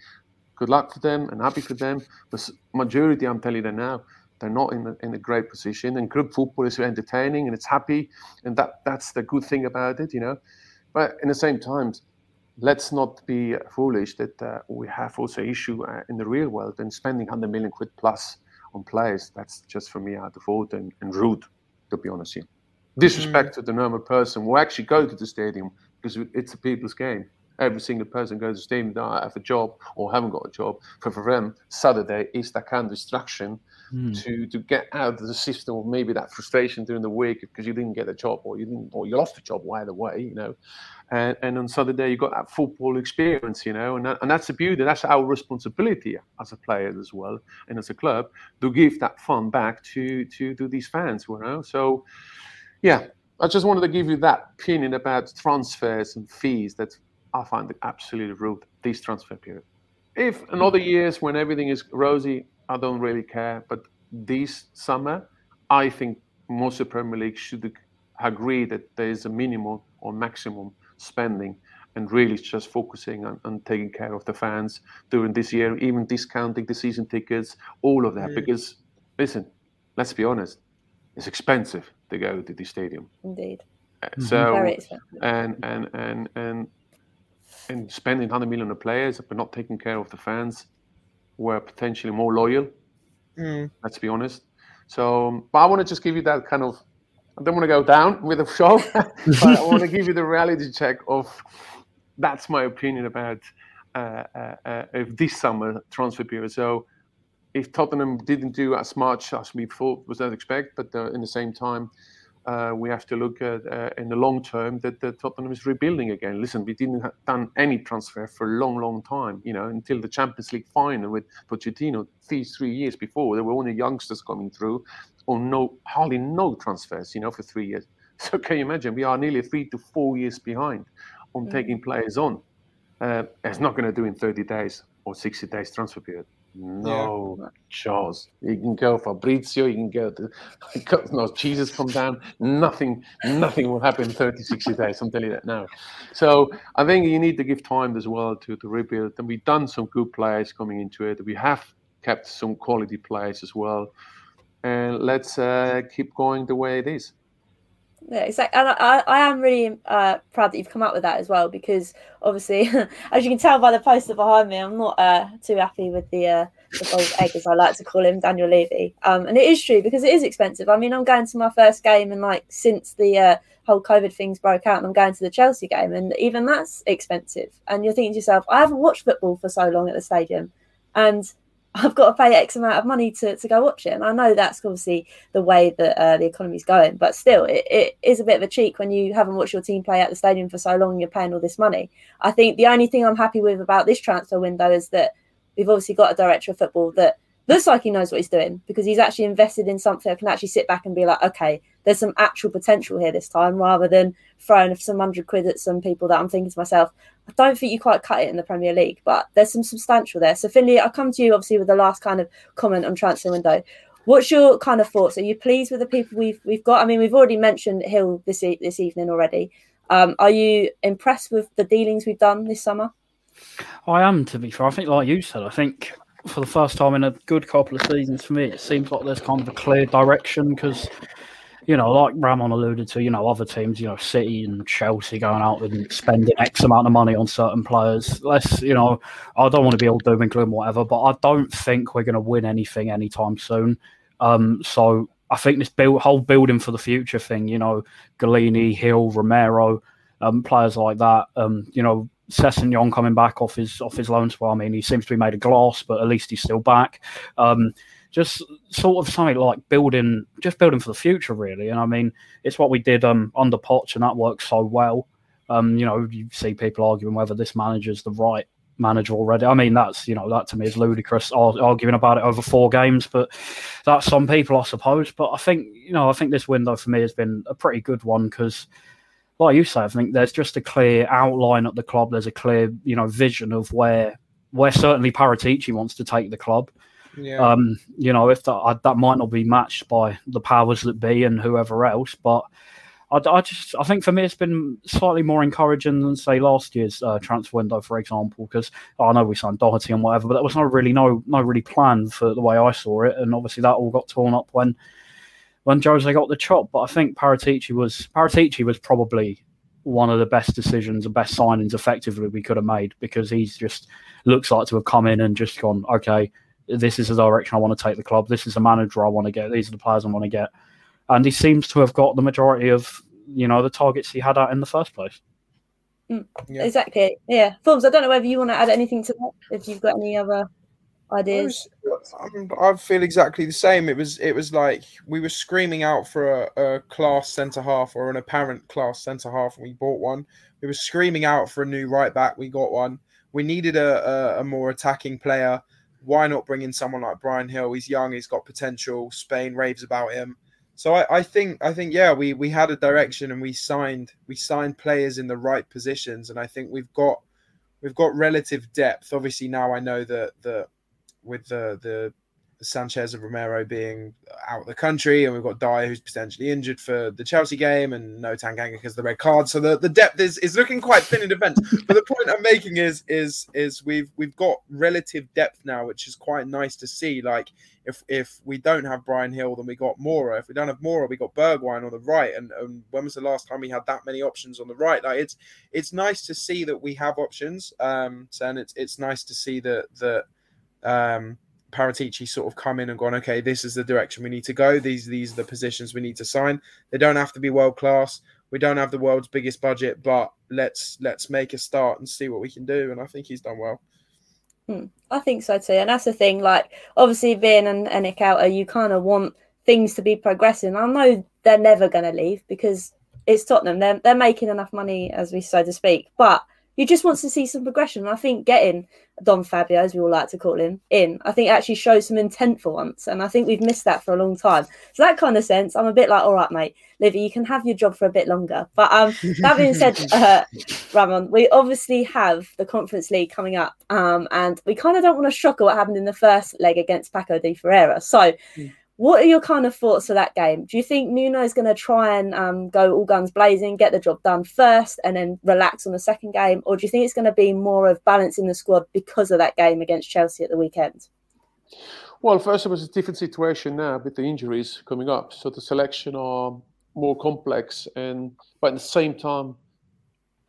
Good luck for them and happy for them. The majority, I'm telling you now, they're not in a, in a great position. And club football is entertaining and it's happy, and that that's the good thing about it. You know, but in the same time, let's not be foolish that uh, we have also issue uh, in the real world and spending 100 million quid plus on players. That's just for me out of order and, and rude, to be honest. Here disrespect mm. to the normal person who actually go to the stadium because it's a people's game. Every single person goes to the stadium that have a job or haven't got a job. For, for them, Saturday is that kind of distraction mm. to to get out of the system of maybe that frustration during the week because you didn't get a job or you didn't or you lost a job either way, you know. And, and on Saturday you got that football experience, you know, and that, and that's the beauty. That's our responsibility as a player as well and as a club to give that fun back to to to these fans, you know. So yeah, I just wanted to give you that opinion about transfers and fees that I find absolutely rude this transfer period. If another years when everything is rosy, I don't really care. But this summer, I think most of the Premier League should agree that there is a minimum or maximum spending and really just focusing on, on taking care of the fans during this year, even discounting the season tickets, all of that. Mm. Because listen, let's be honest, it's expensive to go to the stadium. Indeed. Uh, mm-hmm. So and and and and and spending 100 million on players but not taking care of the fans were potentially more loyal. Mm. Let's be honest. So, but I want to just give you that kind of. I don't want to go down with the show, but I want to give you the reality check of. That's my opinion about uh, uh, uh, this summer transfer period. So if Tottenham didn't do as much as we thought was that expect, but uh, in the same time, uh, we have to look at uh, in the long term that, that Tottenham is rebuilding again. Listen, we didn't have done any transfer for a long, long time. You know, until the Champions League final with Pochettino, these three years before, there were only youngsters coming through, or no, hardly no transfers. You know, for three years. So can you imagine? We are nearly three to four years behind on mm. taking players on. Uh, it's not going to do in 30 days or 60 days transfer period. No yeah. chance. You can go Fabrizio, you can go to no Jesus come down. Nothing, nothing will happen in 30, 60 days. I'm telling you that now. So I think you need to give time as well to, to rebuild. And we've done some good players coming into it. We have kept some quality players as well. And let's uh, keep going the way it is. Yeah, exactly. And I, I am really uh, proud that you've come up with that as well, because obviously, as you can tell by the poster behind me, I'm not uh, too happy with the uh, the bold egg, as I like to call him, Daniel Levy. Um, and it is true because it is expensive. I mean, I'm going to my first game, and like since the uh, whole COVID things broke out, and I'm going to the Chelsea game, and even that's expensive. And you're thinking to yourself, I haven't watched football for so long at the stadium, and I've got to pay X amount of money to, to go watch it. And I know that's obviously the way that uh, the economy's going, but still, it, it is a bit of a cheek when you haven't watched your team play at the stadium for so long and you're paying all this money. I think the only thing I'm happy with about this transfer window is that we've obviously got a director of football that looks like he knows what he's doing because he's actually invested in something that can actually sit back and be like, okay, there's some actual potential here this time, rather than throwing some hundred quid at some people that I'm thinking to myself, I don't think you quite cut it in the Premier League, but there's some substantial there. So Finley, I'll come to you obviously with the last kind of comment on transfer window. What's your kind of thoughts? Are you pleased with the people we've we've got? I mean, we've already mentioned Gil this e- this evening already. Um, are you impressed with the dealings we've done this summer? I am, to be fair. I think, like you said, I think for the first time in a good couple of seasons for me, it seems like there's kind of a clear direction because, you know, like Ramon alluded to, you know, other teams, you know, City and Chelsea going out and spending X amount of money on certain players. Let's, you know, I don't want to be all doom and gloom, whatever, but I don't think we're going to win anything anytime soon. Um, so I think this build, whole building for the future thing, you know, Gollini, Gil, Romero, um, players like that, um, you know, Sessegnon coming back off his off his loan spell. I mean, he seems to be made of glass, but at least he's still back. Um, just sort of something like building, just building for the future, really. And I mean, it's what we did um, under Poch, and that worked so well. Um, you know, you see people arguing whether this manager's the right manager already. I mean, that's you know that to me is ludicrous arguing about it over four games, but that's some people, I suppose. But I think you know, I think this window for me has been a pretty good one because like you say, I think there's just a clear outline at the club. There's a clear, you know, vision of where where certainly Paratici wants to take the club. Yeah. Um, you know, if that that might not be matched by the powers that be and whoever else, but I, I, just I think for me it's been slightly more encouraging than say last year's uh, transfer window, for example, because I know we signed Doherty and whatever, but there was no really no no really plan for the way I saw it, and obviously that all got torn up when when Jose got the chop. But I think Paratici was Paratici was probably one of the best decisions and best signings effectively we could have made because he's just looks like to have come in and just gone, okay, this is the direction I want to take the club. This is the manager I want to get. These are the players I want to get and he seems to have got the majority of you know the targets he had out in the first place. Mm, yeah. Exactly. Yeah, Formz. I don't know whether you want to add anything to that. If you've got any other ideas. I, feel exactly the same. It was it was like we were screaming out for a, a class centre half or an apparent class centre half, and we bought one. We were screaming out for a new right back. We got one. We needed a, a, a more attacking player. Why not bring in someone like Bryan Gil? He's young. He's got potential. Spain raves about him. So I, I think I think yeah we we had a direction and we signed we signed players in the right positions and I think we've got we've got relative depth. Obviously now I know that the with the the Sanchez and Romero being out of the country, and we've got Dier who's potentially injured for the Chelsea game, and no Tanganga because the red card. So the, the depth is, is looking quite thin in defence. but the point I'm making is is is we've we've got relative depth now, which is quite nice to see. Like if if we don't have Bryan Gil, then we got Moura. If we don't have Moura, we got Bergwijn on the right. And, and when was the last time we had that many options on the right? Like it's it's nice to see that we have options. Um, and it's it's nice to see that that um Paratici sort of come in and gone, okay, this is the direction we need to go. These these are the positions we need to sign. They don't have to be world class. We don't have the world's biggest budget, but let's let's make a start and see what we can do. And I think he's done well. Hmm, I think so too, and that's the thing. Like, obviously, being an, an you kind of want things to be progressing. I know they're never going to leave because it's Tottenham. They're they're making enough money, as we so to speak, but you just want to see some progression. And I think getting Don Fabio, as we all like to call him, in, I think actually shows some intent for once. And I think we've missed that for a long time. So that kind of sense, I'm a bit like, all right, mate, Levy, you can have your job for a bit longer. But um, that being said, uh, Ramon, we obviously have the Conference League coming up. Um, and we kind of don't want to shock at what happened in the first leg against Paco de Ferreira. So mm. What are your kind of thoughts for that game? Do you think Nuno is going to try and um, go all guns blazing, get the job done first, and then relax on the second game, or do you think it's going to be more of balancing the squad because of that game against Chelsea at the weekend? Well, first of all, it's a different situation now with the injuries coming up, so the selection are more complex, and but at the same time,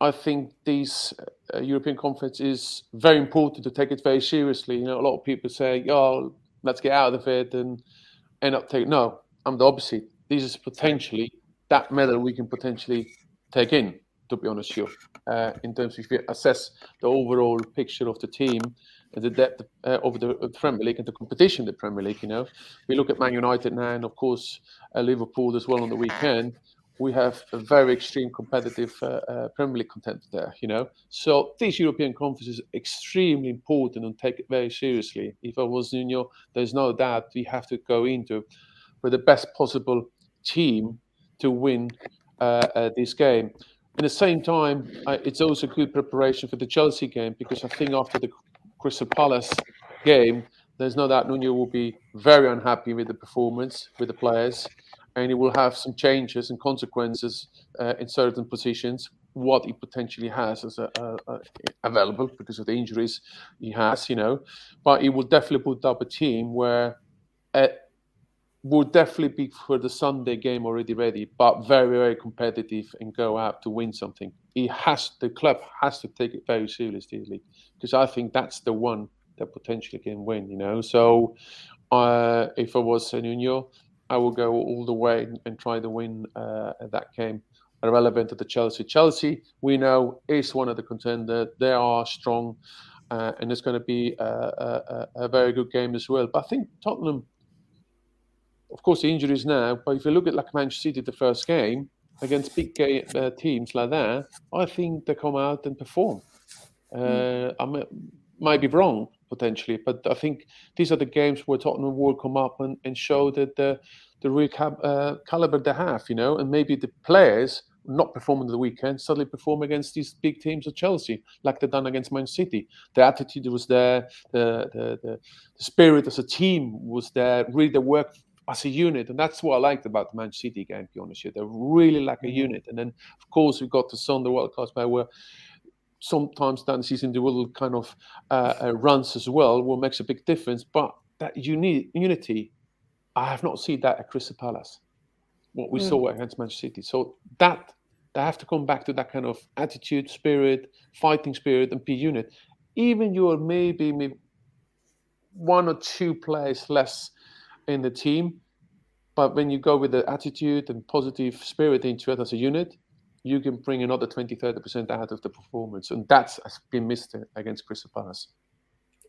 I think this uh, European conference is very important to take it very seriously. You know, a lot of people say, "Oh, let's get out of it," and end up taking. No, I'm the opposite. This is potentially that medal we can potentially take in. To be honest, you, uh, in terms of if you assess the overall picture of the team and the depth uh, of the, Premier League and the competition the Premier League. You know, we look at Man United now, and of course uh, Liverpool as well on the weekend. We have a very extreme competitive uh, uh, Premier League contender there. You know, so this European conference is extremely important and take it very seriously. If I was Nuno, there's no doubt we have to go into with the best possible team to win uh, uh, this game. At the same time, it's also good preparation for the Chelsea game because I think after the Crystal Palace game, there's no doubt Nuno will be very unhappy with the performance with the players, and he will have some changes and consequences uh, in certain positions. What he potentially has as a, a, a available because of the injuries he has, you know, but he will definitely put up a team where it would definitely be for the Sunday game already ready, but very, very competitive and go out to win something. He has the club has to take it very seriously because I think that's the one that potentially can win. You know, so uh, if I was Nuno, I will go all the way and, try to win uh, that game. Relevant to the Chelsea. Chelsea, we know, is one of the contenders. They are strong, uh, and it's going to be a, a, a very good game as well. But I think Tottenham of course, the injuries now, but if you look at like Manchester City, the first game against big game, uh, teams like that, I think they come out and perform. Uh, I might be wrong potentially, but I think these are the games where Tottenham will come up and, and show that the the real cab, uh, caliber they have, you know, and maybe the players not performing the weekend suddenly perform against these big teams of Chelsea, like they've done against Man City. The attitude was there, the, the the, the spirit as a team was there. Really, they worked as a unit, and that's what I liked about the Manchester City game. To be honest, they're really like a Mm-hmm. unit. And then, of course, we've got the Sunday world class player where sometimes down the season they will kind of uh, uh, runs as well, will makes a big difference. But that uni- unity, I have not seen that at Crystal Palace. What we Mm. saw against Manchester City. So that they have to come back to that kind of attitude, spirit, fighting spirit, and be unit. Even you're maybe, maybe one or two players less in the team, but when you go with the attitude and positive spirit into it as a unit, you can bring another 20, 30% out of the performance. And that's has been missed against Crystal Palace.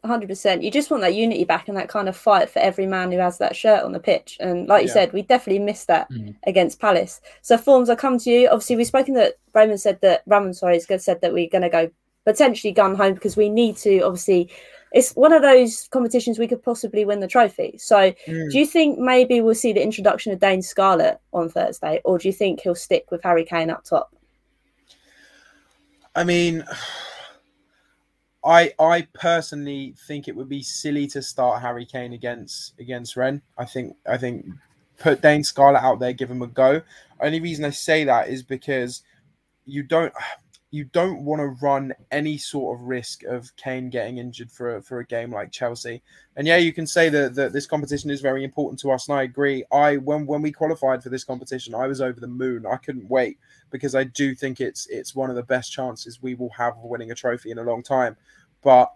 100%. You just want that unity back and that kind of fight for every man who has that shirt on the pitch. And like you Yeah. said, we definitely missed that Mm. against Palace. So, Formz, I come to you. Obviously, we've spoken that Roman said that, Ramon, sorry, has said that we're going to go potentially gun home because we need to, obviously, it's one of those competitions we could possibly win the trophy. So, Mm. do you think maybe we'll see the introduction of Dane Scarlett on Thursday, or do you think he'll stick with Harry Kane up top? I mean, I I personally think it would be silly to start Harry Kane against against Rennes. I think I think put Dane Scarlett out there, give him a go. Only reason I say that is because you don't you don't want to run any sort of risk of Kane getting injured for a, for a game like Chelsea. And yeah, you can say that, that this competition is very important to us, and I agree. I when when we qualified for this competition, I was over the moon. I couldn't wait because I do think it's it's one of the best chances we will have of winning a trophy in a long time. But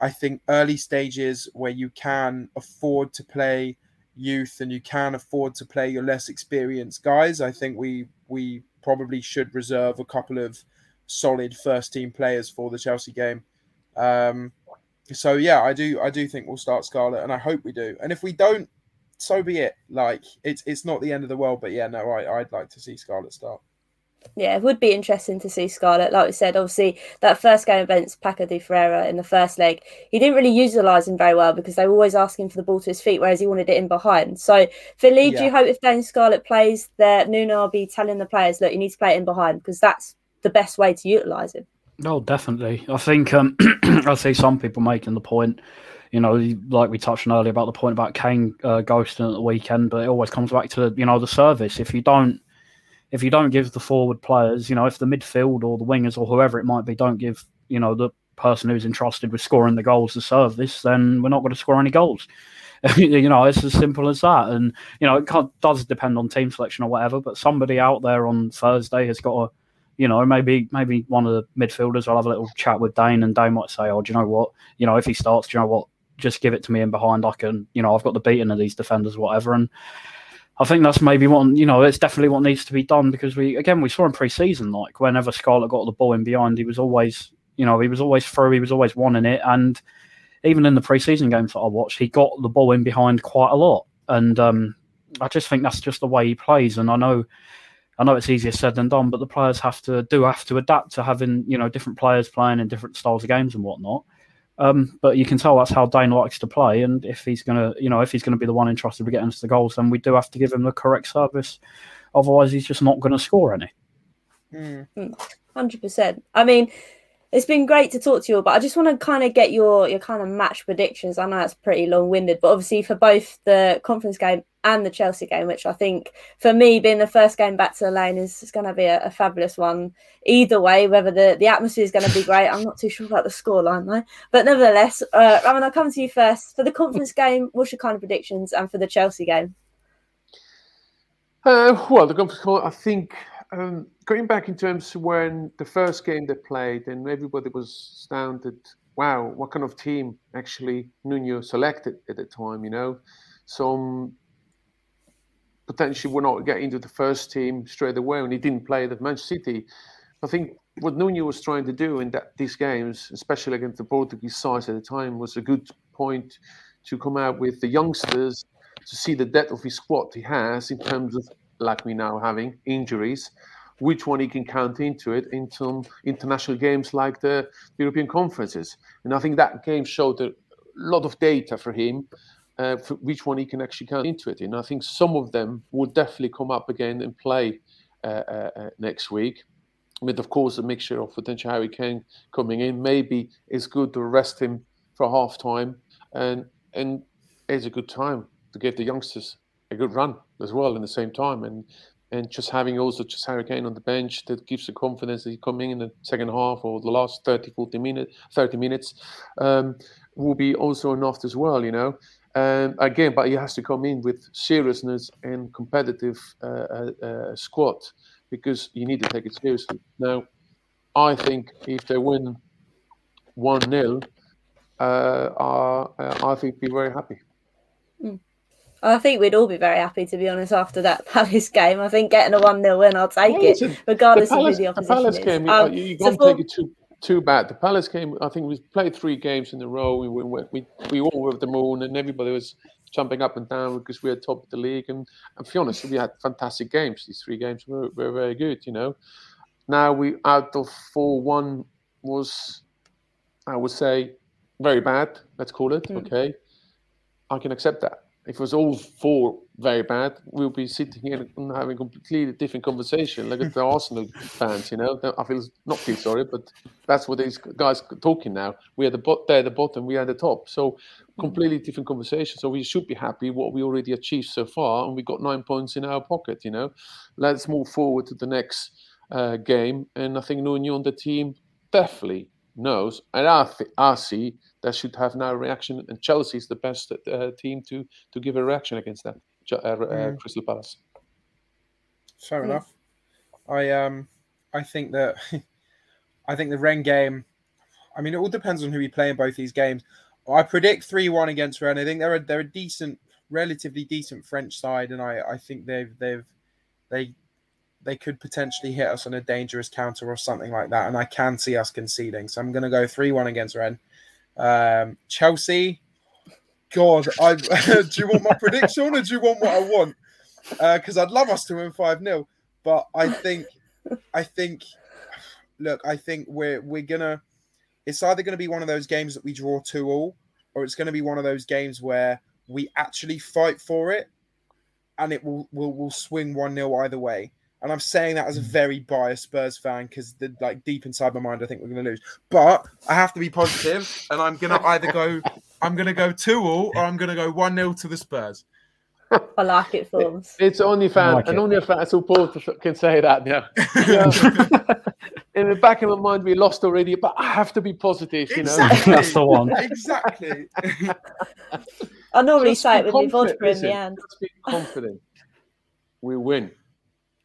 I think early stages where you can afford to play youth and you can afford to play your less experienced guys, I think we we probably should reserve a couple of solid first team players for the Chelsea game. Um, so yeah, I do I do think we'll start Scarlett, and I hope we do. And if we don't, so be it. Like it's it's not the end of the world, but yeah, no, I I'd like to see Scarlett start. Yeah, it would be interesting to see Scarlett. Like we said, obviously that first game against Paco de Ferreira in the first leg, he didn't really utilise him very well because they were always asking for the ball to his feet, whereas he wanted it in behind. So, Finley, do Yeah. you hope if Dane Scarlett plays that Nuno will be telling the players, look, you need to play it in behind because that's the best way to utilise him? Oh, definitely. I think um, I see some people making the point, you know, like we touched on earlier about the point about Kane uh, ghosting at the weekend, but it always comes back to you know the service. If you don't, if you don't give the forward players, you know, if the midfield or the wingers or whoever it might be don't give, you know, the person who's entrusted with scoring the goals the service, then we're not going to score any goals. you know, it's as simple as that. And you know, it does depend on team selection or whatever. But somebody out there on Thursday has got to you know, maybe maybe one of the midfielders will have a little chat with Dane, and Dane might say, "Oh, do you know what? You know, if he starts, do you know what? Just give it to me in behind. I can, you know, I've got the beating of these defenders, whatever." And I think that's maybe what you know. It's definitely what needs to be done because we again we saw in pre-season like whenever Scarlett got the ball in behind, he was always, you know, he was always through. He was always wanting it, and even in the pre-season games that I watched, he got the ball in behind quite a lot. And um, I just think that's just the way he plays. And I know. I know it's easier said than done, but the players have to do have to adapt to having you know different players playing in different styles of games and whatnot. Um, but you can tell that's how Dane likes to play, and if he's gonna, you know, if he's gonna be the one entrusted with getting us the goals, then we do have to give him the correct service. Otherwise, he's just not going to score any. Hmm. Hundred percent. I mean, it's been great to talk to you, but I just want to kind of get your your kind of match predictions. I know it's pretty long winded, but obviously for both the conference game and the Chelsea game, which I think for me being the first game back to the lane is, is going to be a, a fabulous one. Either way, whether the, the atmosphere is going to be great, I'm not too sure about the scoreline though. But nevertheless, uh, Ramon, I'll come to you first for the conference game. What's your kind of predictions, and for the Chelsea game? Uh, well, the conference call, I think, um, going back in terms when the first game they played, and everybody was astounded. Wow, what kind of team actually Nuno selected at the time? You know, some potentially will not get into the first team straight away when he didn't play at Manchester City. I think what Nuno was trying to do in that these games, especially against the Portuguese sides at the time, was a good point to come out with the youngsters to see the depth of his squad he has in terms of, like we now having injuries, which one he can count into it in some international games like the European conferences. And I think that game showed a lot of data for him, uh, which one he can actually count into it. And I think some of them will definitely come up again and play uh, uh, uh, next week. With, of course, a mixture of potential Harry Kane coming in. Maybe it's good to rest him for half time and and it's a good time to give the youngsters a good run as well in the same time. And and just having also just Harry Kane on the bench that gives the confidence that he coming in the second half or the last 30, 40 minutes, 30 minutes um, will be also enough as well, you know. And again, but he has to come in with seriousness and competitive uh, uh, uh, squad because you need to take it seriously. Now, I think if they win 1 0, uh, uh, I think be very happy. I think we'd all be very happy, to be honest, after that Palace game. I think getting a 1 0 win, I'll take Yeah, it, regardless Palace, of who the the opposition Palace is. game, Um, you, you so can't take it too too bad. The Palace game, I think we played three games in a row. We we we, we all were the moon, and everybody was jumping up and down because we were top of the league. And, and to be honest, we had fantastic games. These three games were, were very good. You know, now we out of four, one was, I would say, very bad. Let's call it. Mm. Okay, I can accept that. If it was all four very bad, we'll be sitting here and having a completely different conversation. Look at the Arsenal fans, you know. I feel not feel sorry, but that's what these guys are talking now. We are the bot, they're the bottom, we are the top. So completely different conversation. So we should be happy what we already achieved so far, and we got nine points in our pocket. You know, let's move forward to the next uh, game, and I think Nuno on the team definitely knows, and I th- I see that should have now a reaction, and Chelsea is the best uh, team to to give a reaction against that. Ch- Uh, uh, Mm. Crystal Palace. Fair Hmm. enough. I um I think that I think the Rennes game. I mean, it all depends on who we play in both these games. I predict three one against Rennes. I think they're a, they're a decent, relatively decent French side, and I I think they've they've they they could potentially hit us on a dangerous counter or something like that, and I can see us conceding. So I'm going to go three one against Rennes. Um, Chelsea. God, I do you want my prediction or do you want what I want? Uh, because I'd love us to win five 0 but I think, I think, look, I think we're we're gonna. It's either going to be one of those games that we draw two all, or it's going to be one of those games where we actually fight for it, and it will will will swing one 0 either way. And I'm saying that as a hmm. very biased Spurs fan because the like deep inside my mind, I think we're going to lose. But I have to be positive, and I'm going to either go, I'm going to go two all, or I'm going to go one 0 to the Spurs. I like it, Formz. It's only fan, like and it. only a fan supporter can say that. Yeah. Yeah. In the back of my mind, we lost already, but I have to be positive. You know. Exactly. That's the one. exactly. I normally Just say it with my vodka in the end. Just be confident. We win.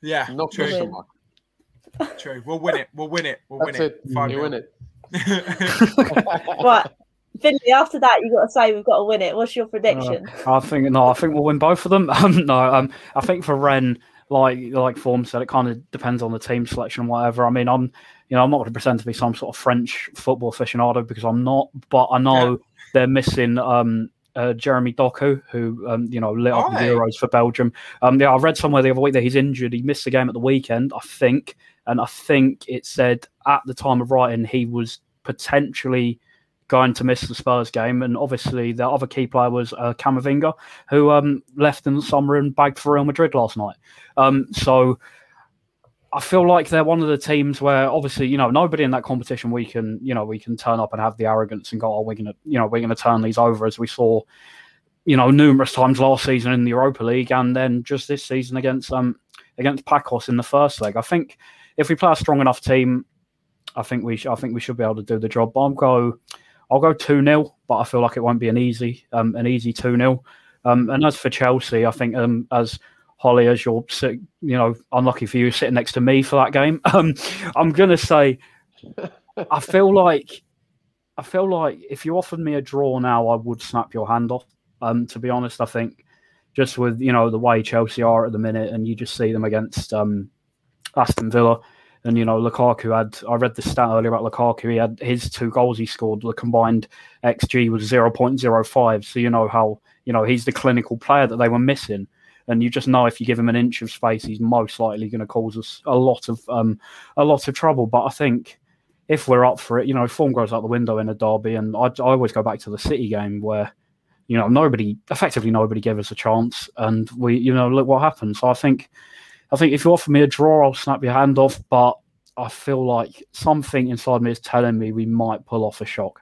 Yeah, Not true. question Win. mark. True. We'll win it. We'll win it. We'll That's win it. it. You win it. Right, Finley, after that, you've got to say we've got to win it. What's your prediction? I think no, I think we'll win both of them. Um, no, um, I think for Rennes, like like Form said, it kind of depends on the team selection and whatever. I mean, I'm you know I'm not going to pretend to be some sort of French football aficionado because I'm not, but I know they're missing um, uh, Jeremy Doku, who um, you know lit up the. Euros for Belgium. Um, yeah, I read somewhere the other week that he's injured. He missed the game at the weekend, I think, and I think it said at the time of writing he was potentially going to miss the Spurs game, and obviously the other key player was uh, Camavinga, who um, left in the summer and bagged for Real Madrid last night. Um, so I feel like they're one of the teams where obviously you know nobody in that competition we can you know we can turn up and have the arrogance and go oh we're gonna you know we're gonna turn these over as we saw you know numerous times last season in the Europa League and then just this season against um against Pacos in the first leg. I think if we play a strong enough team, I think we sh- I think we should be able to do the job. But I'll go I'll go two 0 but I feel like it won't be an easy um an easy two 0 um, and as for Chelsea, I think um, as Hollie, as you're you know, unlucky for you sitting next to me for that game. Um, I'm gonna say, I feel like, I feel like if you offered me a draw now, I would snap your hand off. Um, to be honest, I think just with you know the way Chelsea are at the minute, and you just see them against um, Aston Villa, and you know Lukaku had. I read the stat earlier about Lukaku. He had his two goals he scored. The combined xG was zero point zero five. So you know how you know he's the clinical player that they were missing and you just know if you give him an inch of space, he's most likely going to cause us a lot of um, a lot of trouble. But I think if we're up for it, you know, form goes out the window in a derby, and I, I always go back to the City game where you know nobody, effectively nobody gave us a chance, and we, you know, look what happened. So I think, I think if you offer me a draw, I'll snap your hand off, but I feel like something inside me is telling me we might pull off a shock.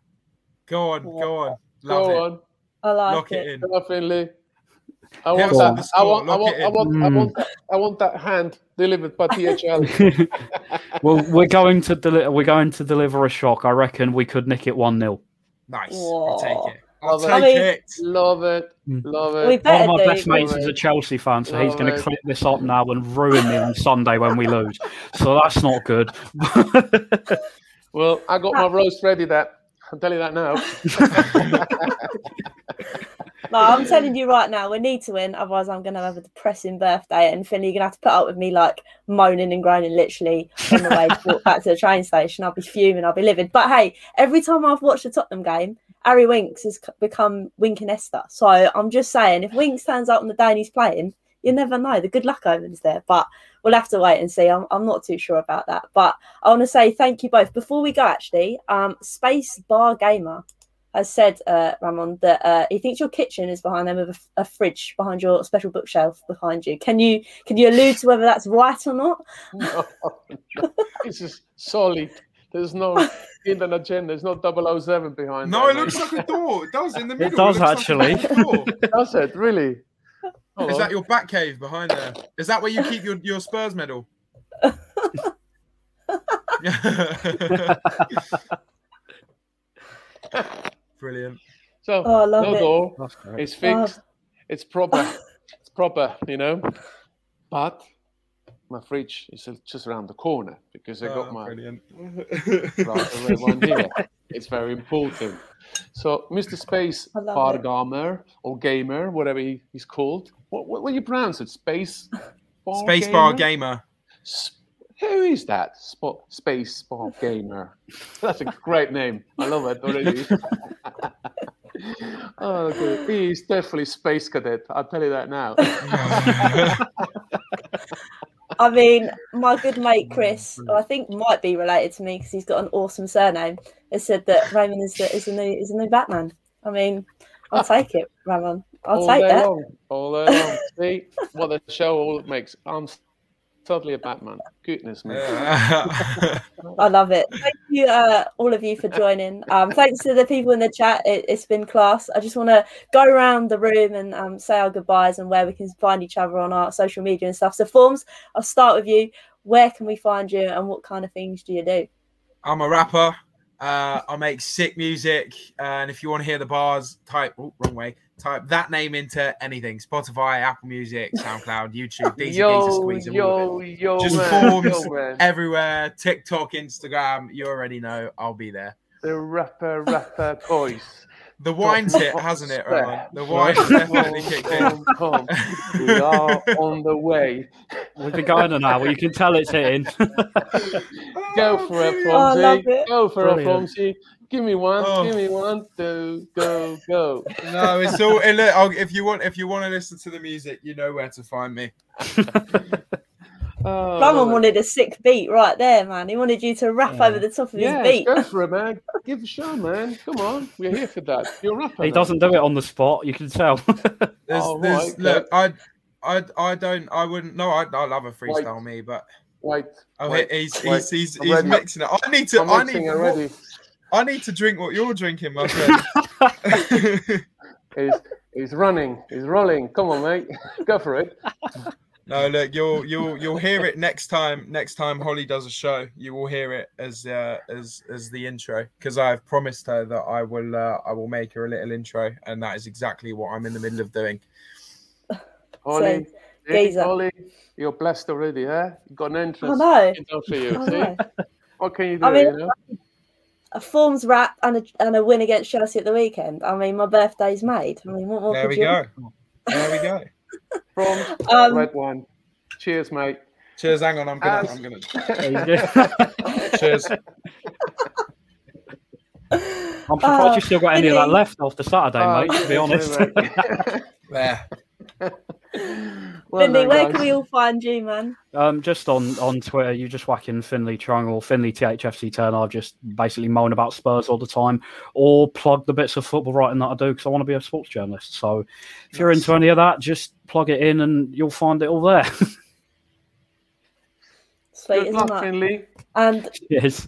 Go on, go on. Love Go it. on. I like Lock it. it in. Come on, Finley. I want that. with I want. I want. I in. want. I Mm. want. That, I want that hand delivered by DHL. well, we're going to deli- we're going to deliver a shock. I reckon we could nick it one 0 Nice. I'll take it. I'll Love it. take I mean- it. Love it. Mm. Love it. One of my Better best mates is a Chelsea fan, so he's Oh, going to clip this up now and ruin me on Sunday when we lose. So that's not good. Well, I got my roast ready. That I'll tell you that now. No, I'm telling you right now, we need to win. Otherwise, I'm going to have a depressing birthday, and Finley, you're going to have to put up with me like moaning and groaning, literally on the way back to the train station. I'll be fuming. I'll be livid. But hey, every time I've watched a Tottenham game, Harry Winks has become Wink and Esther. So I'm just saying, if Winks turns up on the day and he's playing, you never know. The good luck omens there, but we'll have to wait and see. I'm, I'm not too sure about that. But I want to say thank you both. Before we go, actually, um, Space Bar Gamer has said, uh, Ramon, that uh, he thinks your kitchen is behind them with a, f- a fridge behind your special bookshelf behind you. Can you can you allude to whether that's right or not? no, no. This is solid. There's no hidden agenda. There's no 007 behind. No, that, it looks like a door. It does in the middle. It does looks like a actually. door. Does it really? Hold Is that your back cave behind there? Is that where you keep your, your Spurs medal? Brilliant. So Oh, no it. door. It's fixed. Oh. It's proper. it's proper. You know. But my fridge is just around the corner because I got Oh, my brilliant. rather red one here. It's very important. So, Mr. Space I love Bar. Gamer or Gamer, whatever he, he's called. What, what, what do you pronounce it? Space Bar Spacebar Gamer? gamer. S- Who is that? Spot Space spot Gamer. That's a great name. I love it already. oh, okay. He is definitely Space Cadet. I'll tell you that now. I mean, my good mate Chris, who I think might be related to me because he's got an awesome surname, has said that Raymond is the is the new is the new Batman. I mean, I'll take it, Ramon. I'll all take day that. long. All day long. See what the show all makes. I'm totally a Batman. Goodness me. I love it. Thank you, uh, all of you, for joining. Um, thanks to the people in the chat. It, it's been class. I just want to go around the room and um, say our goodbyes and where we can find each other on our social media and stuff. So, Formz, I'll start with you. Where can we find you and what kind of things do you do? I'm a rapper. Uh, I make sick music, and if you want to hear the bars, type oh, wrong way. Type that name into anything: Spotify, Apple Music, SoundCloud, YouTube. These are Yo, squeeze them all of it. yo, yo, Just man, Formz yo, everywhere. TikTok, Instagram. You already know. I'll be there. The rapper, rapper voice. The wine's hit, hasn't it, Roman? The wine's definitely kicked in. Come, come. We are on the way. We've been going an hour. You can tell it's hitting. Go for it, Oh, Fonzie. it. Go for it, Brilliant. Fonzie. Give me one. Oh. Give me one. Two, go, go. No, it's all. look, I'll, if you want, if you want to listen to the music, you know where to find me. Oh, Ramon love wanted a sick beat right there, man. He wanted you to rap Yeah. over the top of Yes, his beat. go for it, man. Give a show, man. Come on. We're here for that. You're a rapper. He doesn't do it on the spot. You can tell. There's, Oh, there's, right, look, I, I, I don't, I wouldn't. No, I, I love a Wait. freestyle me, but Wait. oh, Wait, he's, wait. he's, he's, I'm he's ready. mixing it. I need to, I'm I mixing need, already. I need to drink what you're drinking, my friend. He's, he's running. He's rolling. Come on, mate. Go for it. no, look, you'll, you'll, you'll hear it next time. Next time Hollie does a show, you will hear it as, uh, as, as the intro because I've promised her that I will, uh, I will make her a little intro, and that is exactly what I'm in the middle of doing. Hollie. So, Hey. Hollie, you're blessed already, huh? You got an I know. Done for you. I See? know. What can you do? I mean, you know? A Formz rap and a, and a win against Chelsea at the weekend. I mean, my birthday's made. I mean, what more There could we you go. There we go. From Um, red one. Cheers, mate. Cheers. Hang on. I'm gonna. As- I'm gonna. Cheers. I'm surprised Uh, you still got any of that left after Saturday, Oh, mate. To be honest. mate. There. Well Finley, done, where guys. can we all find you, man? Um, just on, on Twitter, you just whack in Finley Triangle, Finley THFC Turner, just basically moan about Spurs all the time, or plug the bits of football writing that I do because I want to be a sports journalist. So if you're Nice. into any of that, just plug it in and you'll find it all there. Sweet, Good isn't luck, that? Finley. And yes.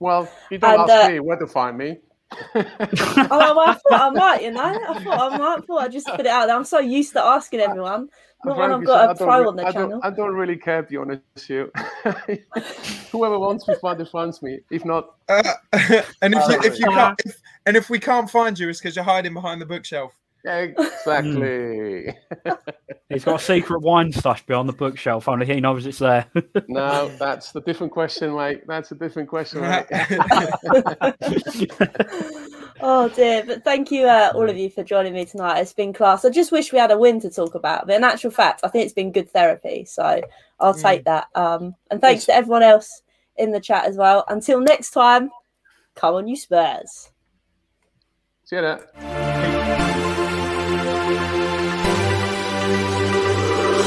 Well, you don't And, ask uh, me where to find me. Oh, well, I thought I might, you know. I thought I might. Thought I'd just put it out there. I'm so used to asking everyone. Not when I've got a pro on the I channel. Don't, I don't really care, to be honest with you. Whoever wants me, find finds me. If not, uh, and if you, if you can't, if, and if we can't find you, it's because you're hiding behind the bookshelf. Exactly. He's got a secret wine stash behind the bookshelf. Only he knows it's there. no, that's the different question, mate. That's a different question, mate. oh dear! But thank you, uh, all of you, for joining me tonight. It's been class. I just wish we had a win to talk about, but in actual fact, I think it's been good therapy. So I'll mm. take that. Um, and thanks to everyone else in the chat as well. Until next time, come on, you Spurs. See you later.